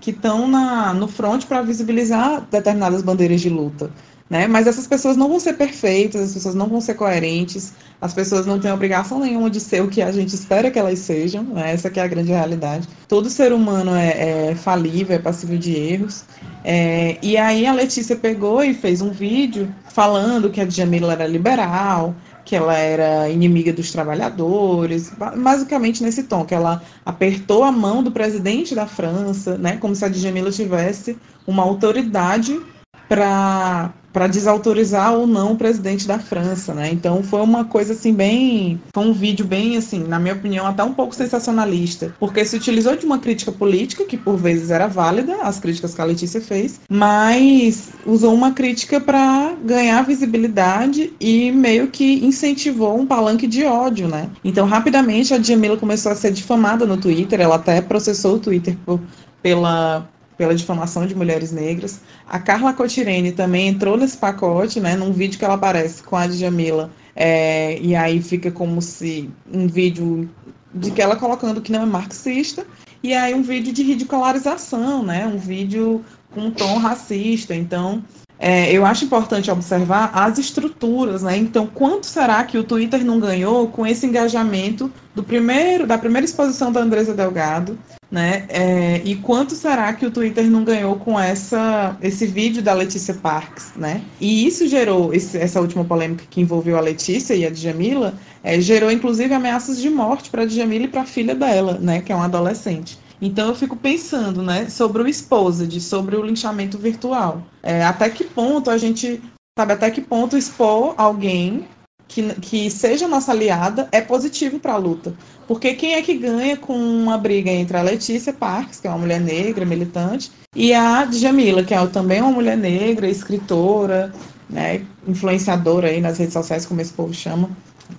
que estão no front para visibilizar determinadas bandeiras de luta. Né? Mas essas pessoas não vão ser perfeitas, as pessoas não vão ser coerentes, as pessoas não têm obrigação nenhuma de ser o que a gente espera que elas sejam, né? essa é a grande realidade. Todo ser humano é, é falível, é passível de erros. É, e aí a Letícia pegou e fez um vídeo falando que a Djamila era liberal, que ela era inimiga dos trabalhadores, basicamente nesse tom, que ela apertou a mão do presidente da França, né, como se a Djamila tivesse uma autoridade para para desautorizar ou não o presidente da França, né? Então foi uma coisa assim bem, foi um vídeo bem assim, na minha opinião, até um pouco sensacionalista, porque se utilizou de uma crítica política que por vezes era válida, as críticas que a Letícia fez, mas usou uma crítica para ganhar visibilidade e meio que incentivou um palanque de ódio, né? Então rapidamente a Djamila começou a ser difamada no Twitter, ela até processou o Twitter por, pela pela difamação de mulheres negras. A Carla Cotirene também entrou nesse pacote, né, num vídeo que ela aparece com a Djamila, é, e aí fica como se um vídeo de que ela colocando que não é marxista, e aí um vídeo de ridicularização, né, um vídeo com um tom racista. Então, é, eu acho importante observar as estruturas, né? Então, quanto será que o Twitter não ganhou com esse engajamento do primeiro, da primeira exposição da Andresa Delgado, né? É, e quanto será que o Twitter não ganhou com essa, esse vídeo da Letícia Parks, né? E isso gerou, esse, essa última polêmica que envolveu a Letícia e a Djamila, é, gerou inclusive ameaças de morte para a Djamila e para a filha dela, né? Que é uma adolescente. Então eu fico pensando, né, sobre o exposed, sobre o linchamento virtual. É, até que ponto a gente sabe até que ponto expor alguém que, que seja nossa aliada é positivo para a luta. Porque quem é que ganha com uma briga entre a Letícia Parks, que é uma mulher negra, militante, e a Djamila, que é também uma mulher negra, escritora, né, influenciadora aí nas redes sociais, como esse povo chama.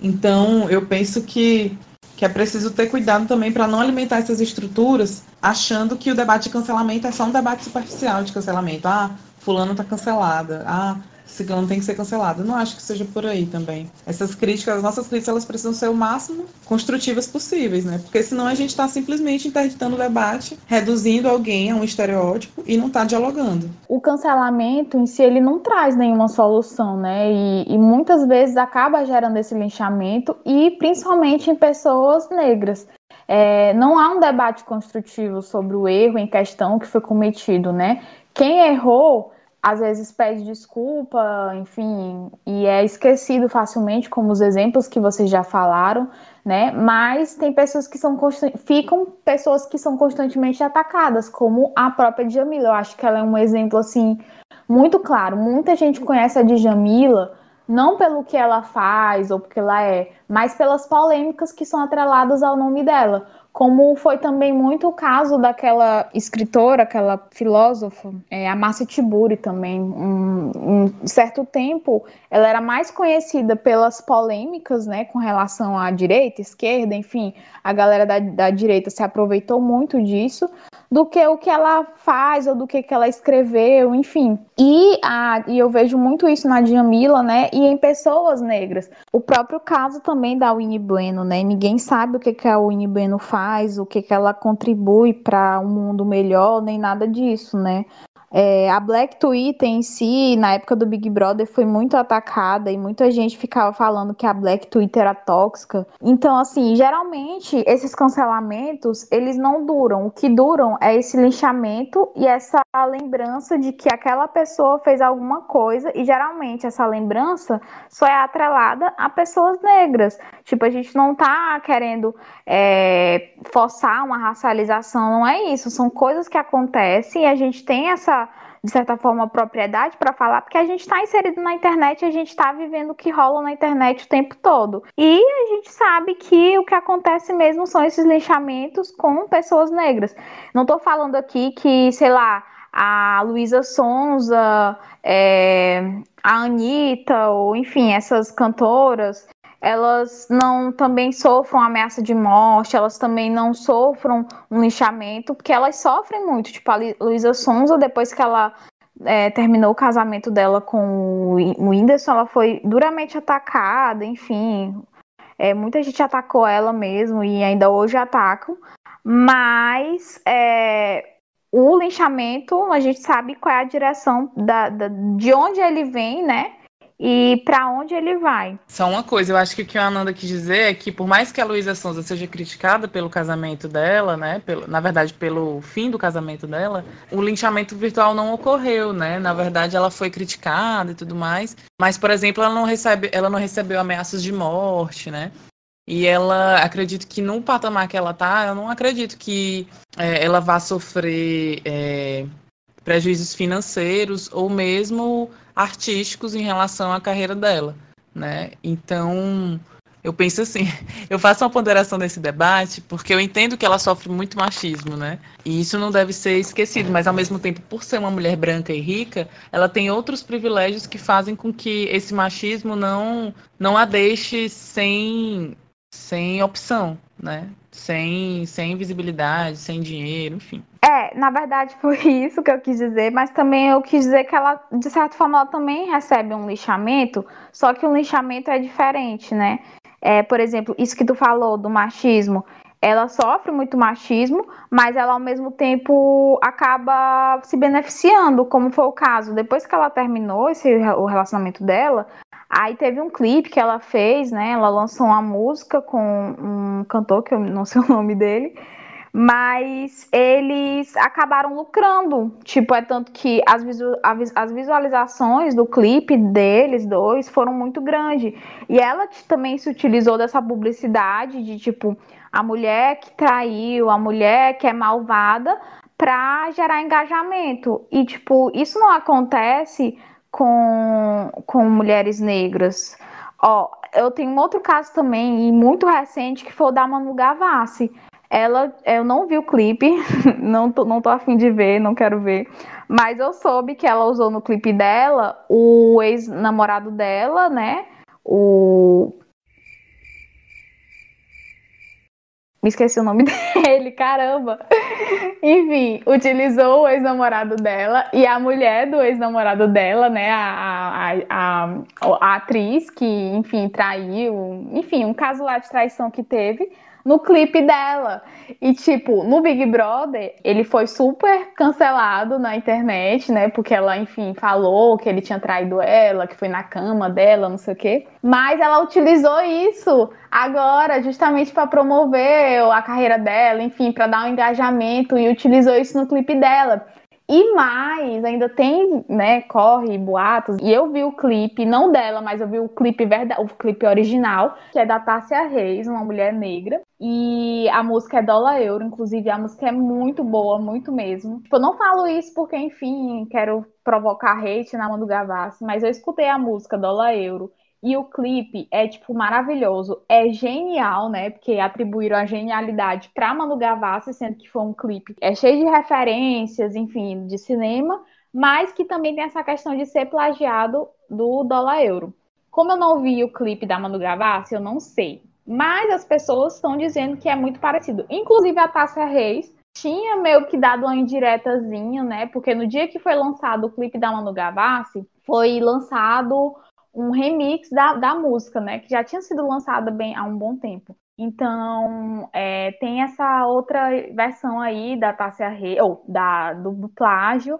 Então, eu penso que, que é preciso ter cuidado também para não alimentar essas estruturas achando que o debate de cancelamento é só um debate superficial de cancelamento. Ah, fulano está cancelada. Ah, Ciclano tem que ser cancelado. Não acho que seja por aí também. Essas críticas, as nossas críticas, elas precisam ser o máximo construtivas possíveis, né? Porque senão a gente está simplesmente interditando o debate, reduzindo alguém a um estereótipo e não está dialogando. O cancelamento em si, ele não traz nenhuma solução, né? E, e muitas vezes acaba gerando esse linchamento e principalmente em pessoas negras. É, não há um debate construtivo sobre o erro em questão que foi cometido, né? Quem errou às vezes pede desculpa, enfim, e é esquecido facilmente, como os exemplos que vocês já falaram, né? Mas tem pessoas que são ficam pessoas que são constantemente atacadas, como a própria Djamila. Eu acho que ela é um exemplo assim muito claro. Muita gente conhece a Djamila não pelo que ela faz ou porque ela é, mas pelas polêmicas que são atreladas ao nome dela como foi também muito o caso daquela escritora, aquela filósofa, é, a Márcia Tiburi também. Um, um, certo tempo, ela era mais conhecida pelas polêmicas, né, com relação à direita, esquerda, enfim, a galera da, da direita se aproveitou muito disso, do que o que ela faz ou do que, que ela escreveu, enfim. E, a, e eu vejo muito isso na Djamila, né? E em pessoas negras. O próprio caso também da Winnie Bueno, né? Ninguém sabe o que, que a Winnie Bueno faz, o que, que ela contribui para um mundo melhor, nem nada disso, né? É, a Black Twitter em si, na época do Big Brother, foi muito atacada e muita gente ficava falando que a Black Twitter era tóxica. Então, assim, geralmente esses cancelamentos, eles não duram. O que duram é esse linchamento e essa lembrança de que aquela pessoa fez alguma coisa e geralmente essa lembrança só é atrelada a pessoas negras. Tipo, a gente não tá querendo é, forçar uma racialização, não é isso. São coisas que acontecem e a gente tem essa de certa forma, propriedade para falar, porque a gente está inserido na internet, a gente está vivendo o que rola na internet o tempo todo. E a gente sabe que o que acontece mesmo são esses linchamentos com pessoas negras. Não estou falando aqui que, sei lá, a Luísa Sonza, é, a Anitta, ou enfim, essas cantoras elas não também sofram ameaça de morte, elas também não sofram um lixamento, porque elas sofrem muito. Tipo, a Luísa Sonza, depois que ela é, terminou o casamento dela com o Whindersson, ela foi duramente atacada, enfim. É, muita gente atacou ela mesmo e ainda hoje atacam. Mas é, o linchamento, a gente sabe qual é a direção da, da, de onde ele vem, né? E para onde ele vai. Só uma coisa, eu acho que o que a Ananda quis dizer é que por mais que a Luísa Sonza seja criticada pelo casamento dela, né, pelo, na verdade pelo fim do casamento dela, o linchamento virtual não ocorreu, né? Na verdade ela foi criticada e tudo mais, mas por exemplo, ela não recebe, ela não recebeu ameaças de morte, né? E ela, acredito que no patamar que ela tá, eu não acredito que é, ela vá sofrer é, prejuízos financeiros ou mesmo artísticos em relação à carreira dela, né? Então, eu penso assim, eu faço uma ponderação nesse debate porque eu entendo que ela sofre muito machismo, né? E isso não deve ser esquecido, mas ao mesmo tempo, por ser uma mulher branca e rica, ela tem outros privilégios que fazem com que esse machismo não não a deixe sem sem opção, né? Sem, sem visibilidade, sem dinheiro, enfim. É, na verdade foi isso que eu quis dizer, mas também eu quis dizer que ela, de certa forma, ela também recebe um lixamento, só que o lixamento é diferente, né? É, por exemplo, isso que tu falou do machismo, ela sofre muito machismo, mas ela ao mesmo tempo acaba se beneficiando, como foi o caso. Depois que ela terminou esse, o relacionamento dela, aí teve um clipe que ela fez, né? Ela lançou uma música com um cantor, que eu não sei o nome dele, mas eles acabaram lucrando. Tipo, é tanto que as, visu as visualizações do clipe deles dois foram muito grandes. E ela também se utilizou dessa publicidade de tipo a mulher que traiu, a mulher que é malvada, para gerar engajamento. E tipo, isso não acontece com, com mulheres negras. Ó, eu tenho um outro caso também, e muito recente, que foi o da Manu Gavassi ela, eu não vi o clipe, não tô, não tô afim de ver, não quero ver. Mas eu soube que ela usou no clipe dela o ex-namorado dela, né? O. Me esqueci o nome dele, caramba. Enfim, utilizou o ex-namorado dela e a mulher do ex-namorado dela, né? A, a, a, a, atriz que, enfim, traiu. Enfim, um caso lá de traição que teve no clipe dela. E, tipo, no Big Brother, ele foi super cancelado na internet, né? Porque ela, enfim, falou que ele tinha traído ela, que foi na cama dela, não sei o quê. Mas ela utilizou isso agora, justamente para promover a carreira dela, enfim, para dar um engajamento e utilizou isso no clipe dela. E mais, ainda tem, né, corre boatos. E eu vi o clipe, não dela, mas eu vi o clipe verdade, o clipe original, que é da Tássia Reis, uma mulher negra. E a música é Dólar Euro, inclusive a música é muito boa, muito mesmo. Tipo, eu não falo isso porque, enfim, quero provocar hate na mão do Gavassi, mas eu escutei a música Dólar Euro e o clipe é, tipo, maravilhoso. É genial, né? Porque atribuíram a genialidade pra Manu Gavassi, sendo que foi um clipe é cheio de referências, enfim, de cinema, mas que também tem essa questão de ser plagiado do dólar euro. Como eu não vi o clipe da Manu Gavassi, eu não sei. Mas as pessoas estão dizendo que é muito parecido. Inclusive a Tássia Reis tinha meio que dado uma indiretazinha, né? Porque no dia que foi lançado o clipe da Manu Gavassi, foi lançado um remix da, da música, né? Que já tinha sido lançada bem há um bom tempo. Então, é, tem essa outra versão aí da Tássia Reis, ou da, do, do, plágio,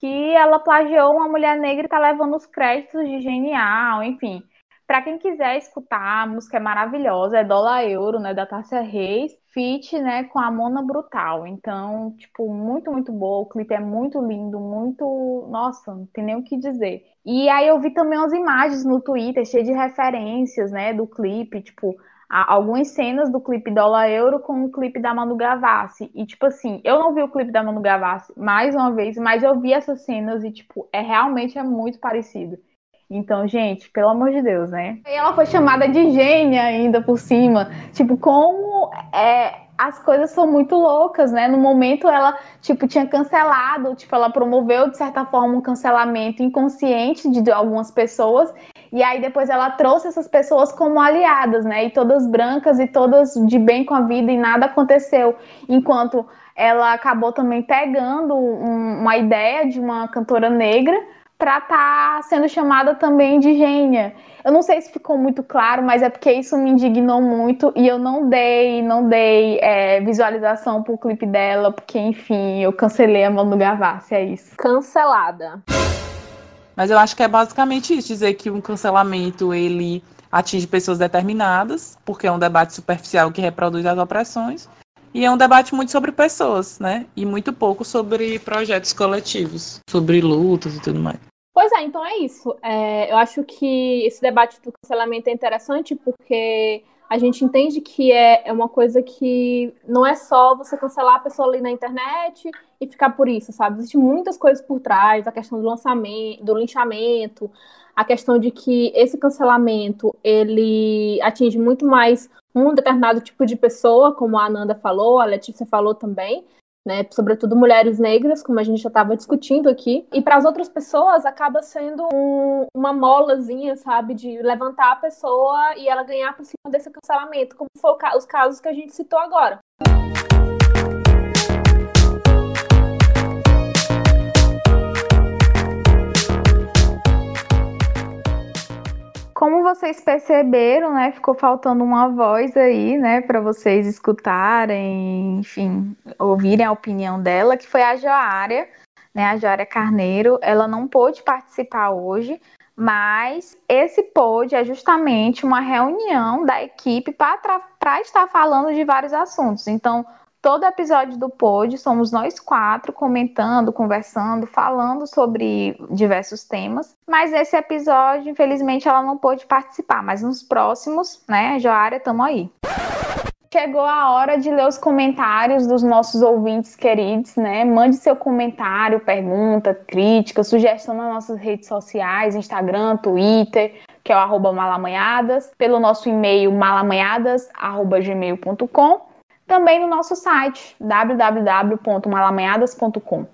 que ela plagiou uma mulher negra e tá levando os créditos de genial, enfim. Para quem quiser escutar, a música é maravilhosa, é Dólar Euro, né, da Tássia Reis, feat, né, com a Mona Brutal. Então, tipo, muito, muito boa, o clipe é muito lindo, muito, nossa, não tem nem o que dizer. E aí eu vi também umas imagens no Twitter, cheias de referências, né, do clipe, tipo, algumas cenas do clipe Dólar Euro com o clipe da Manu Gavassi. E, tipo assim, eu não vi o clipe da Manu Gavassi mais uma vez, mas eu vi essas cenas e, tipo, é realmente é muito parecido. Então, gente, pelo amor de Deus, né? E ela foi chamada de gênia ainda por cima. Tipo, como é, as coisas são muito loucas, né? No momento ela, tipo, tinha cancelado, tipo, ela promoveu de certa forma um cancelamento inconsciente de algumas pessoas. E aí depois ela trouxe essas pessoas como aliadas, né? E todas brancas e todas de bem com a vida e nada aconteceu. Enquanto ela acabou também pegando um, uma ideia de uma cantora negra para estar tá sendo chamada também de gênia. Eu não sei se ficou muito claro, mas é porque isso me indignou muito e eu não dei, não dei é, visualização pro clipe dela, porque enfim, eu cancelei a Manu Gavassi, é isso. Cancelada. Mas eu acho que é basicamente isso, dizer que um cancelamento ele atinge pessoas determinadas, porque é um debate superficial que reproduz as opressões, e é um debate muito sobre pessoas, né? E muito pouco sobre projetos coletivos, sobre lutas e tudo mais. Pois é, então é isso. É, eu acho que esse debate do cancelamento é interessante porque a gente entende que é, é uma coisa que não é só você cancelar a pessoa ali na internet e ficar por isso, sabe? Existem muitas coisas por trás, a questão do lançamento, do linchamento, a questão de que esse cancelamento ele atinge muito mais um determinado tipo de pessoa, como a Ananda falou, a Letícia falou também, né, sobretudo mulheres negras, como a gente já estava discutindo aqui, e para as outras pessoas acaba sendo um, uma molazinha, sabe, de levantar a pessoa e ela ganhar por cima desse cancelamento, como foi os casos que a gente citou agora. Como vocês perceberam, né, ficou faltando uma voz aí, né, para vocês escutarem, enfim, ouvirem a opinião dela, que foi a Joária, né, a Joária Carneiro. Ela não pôde participar hoje, mas esse pôde é justamente uma reunião da equipe para estar falando de vários assuntos. Então, Todo episódio do Pod somos nós quatro comentando, conversando, falando sobre diversos temas. Mas esse episódio, infelizmente, ela não pôde participar. Mas nos próximos, né, Joária, estamos aí. Chegou a hora de ler os comentários dos nossos ouvintes queridos, né? Mande seu comentário, pergunta, crítica, sugestão nas nossas redes sociais, Instagram, Twitter, que é o malamanhadas, pelo nosso e-mail malamanhadas.gmail.com também no nosso site www.malamanhadas.com.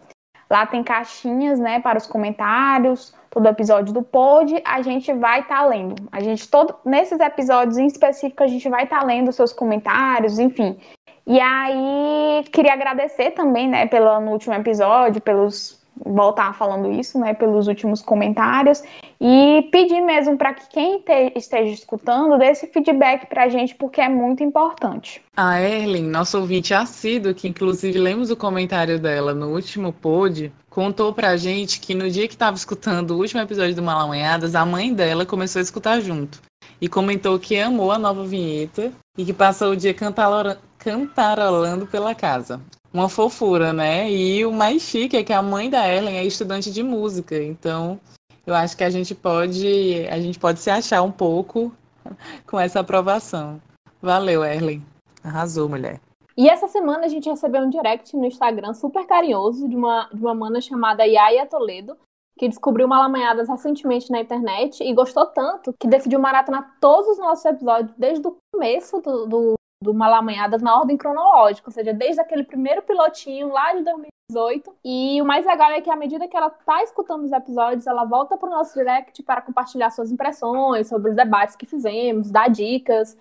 Lá tem caixinhas, né, para os comentários, todo episódio do pod, a gente vai estar tá lendo. A gente todo nesses episódios em específico a gente vai estar tá lendo seus comentários, enfim. E aí queria agradecer também, né, pelo no último episódio, pelos voltar falando isso, né, pelos últimos comentários e pedir mesmo para que quem te, esteja escutando dê esse feedback para a gente, porque é muito importante. A Erlen, nosso ouvinte assíduo, que inclusive lemos o comentário dela no último pod, contou pra gente que no dia que estava escutando o último episódio do Malamanhadas, a mãe dela começou a escutar junto e comentou que amou a nova vinheta e que passou o dia cantarolando pela casa uma fofura, né? E o mais chique é que a mãe da Ellen é estudante de música, então eu acho que a gente pode a gente pode se achar um pouco com essa aprovação. Valeu, Ellen. Arrasou, mulher. E essa semana a gente recebeu um direct no Instagram super carinhoso de uma, de uma mana chamada Yaya Toledo, que descobriu Malamanhadas recentemente na internet e gostou tanto que decidiu maratonar todos os nossos episódios desde o começo do, do do Malamanhadas na ordem cronológica, ou seja, desde aquele primeiro pilotinho lá de 2018. E o mais legal é que à medida que ela tá escutando os episódios, ela volta para o nosso direct para compartilhar suas impressões sobre os debates que fizemos, dar dicas.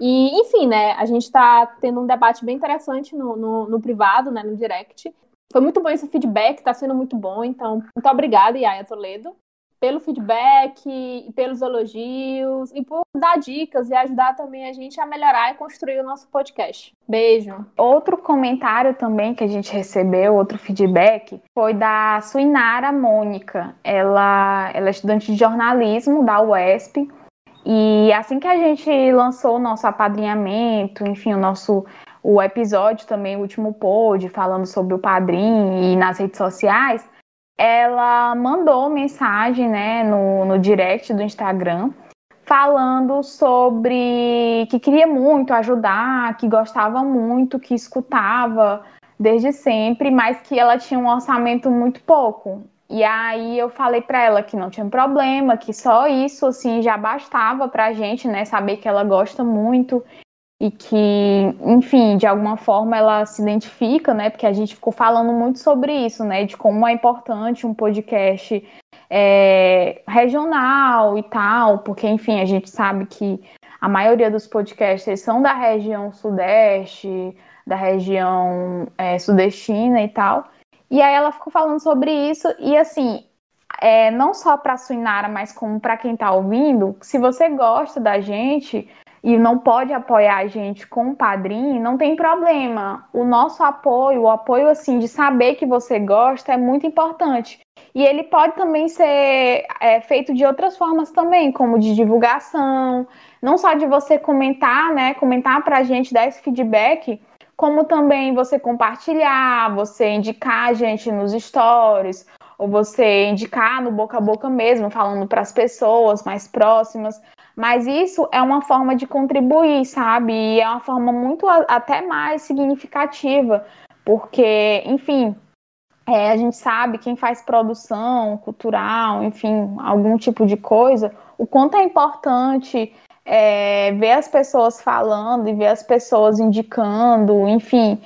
E, enfim, né, a gente está tendo um debate bem interessante no, no, no, privado, né, no direct. Foi muito bom esse feedback, está sendo muito bom, então, muito obrigada, Yaya Toledo pelo feedback pelos elogios e por dar dicas e ajudar também a gente a melhorar e construir o nosso podcast. Beijo. Outro comentário também que a gente recebeu, outro feedback, foi da Suinara Mônica. Ela, ela é estudante de jornalismo da UESP. E assim que a gente lançou o nosso apadrinhamento, enfim, o nosso o episódio também, o último pod, falando sobre o padrinho e nas redes sociais, ela mandou mensagem né, no, no direct do Instagram falando sobre que queria muito ajudar, que gostava muito, que escutava desde sempre, mas que ela tinha um orçamento muito pouco. E aí eu falei para ela que não tinha problema, que só isso assim já bastava pra gente, né, saber que ela gosta muito e que, enfim, de alguma forma ela se identifica, né? Porque a gente ficou falando muito sobre isso, né? De como é importante um podcast é, regional e tal, porque, enfim, a gente sabe que a maioria dos podcasts são da região sudeste, da região é, sudestina e tal. E aí ela ficou falando sobre isso e, assim, é, não só para a Suinara, mas como para quem está ouvindo, se você gosta da gente e não pode apoiar a gente com o padrinho, não tem problema. O nosso apoio, o apoio assim de saber que você gosta é muito importante. E ele pode também ser é, feito de outras formas também, como de divulgação, não só de você comentar, né? Comentar para a gente, dar esse feedback, como também você compartilhar, você indicar a gente nos stories, ou você indicar no boca a boca mesmo, falando para as pessoas mais próximas Mas isso é uma forma de contribuir, sabe? E é uma forma muito até mais significativa, porque, enfim, é, a gente sabe quem faz produção cultural, enfim, algum tipo de coisa, o quanto é importante é, ver as pessoas falando e ver as pessoas indicando, enfim.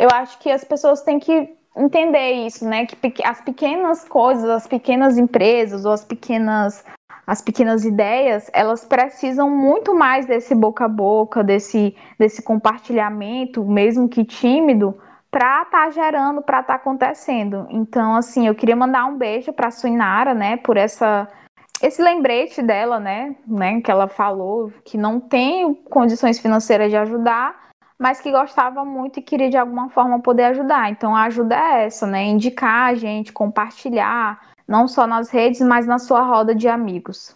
Eu acho que as pessoas têm que entender isso, né? Que as pequenas coisas, as pequenas empresas ou as pequenas as pequenas ideias, elas precisam muito mais desse boca a boca, desse, desse compartilhamento, mesmo que tímido, para estar tá gerando, para estar tá acontecendo. Então, assim, eu queria mandar um beijo para a Suinara, né, por essa esse lembrete dela, né, né, que ela falou que não tem condições financeiras de ajudar, mas que gostava muito e queria de alguma forma poder ajudar. Então, a ajuda é essa, né, indicar a gente, compartilhar, não só nas redes, mas na sua roda de amigos.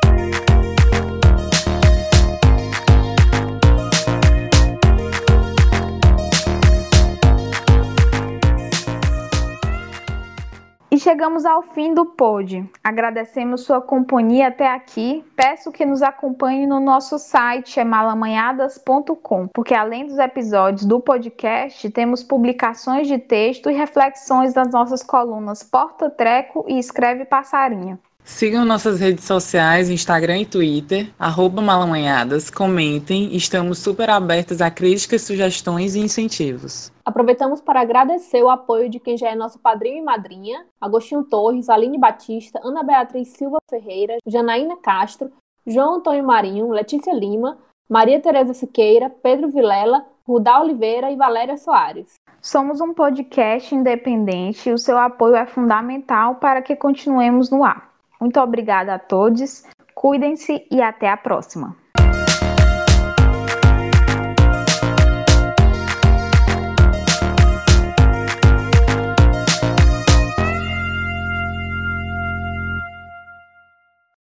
E chegamos ao fim do pod. Agradecemos sua companhia até aqui. Peço que nos acompanhe no nosso site é malamanhadas.com, porque além dos episódios do podcast, temos publicações de texto e reflexões das nossas colunas Porta Treco e Escreve Passarinho. Sigam nossas redes sociais, Instagram e Twitter, arroba malamanhadas, comentem, estamos super abertas a críticas, sugestões e incentivos. Aproveitamos para agradecer o apoio de quem já é nosso padrinho e madrinha, Agostinho Torres, Aline Batista, Ana Beatriz Silva Ferreira, Janaína Castro, João Antônio Marinho, Letícia Lima, Maria Tereza Siqueira, Pedro Vilela, Rudá Oliveira e Valéria Soares. Somos um podcast independente e o seu apoio é fundamental para que continuemos no ar. Muito obrigada a todos, cuidem-se e até a próxima.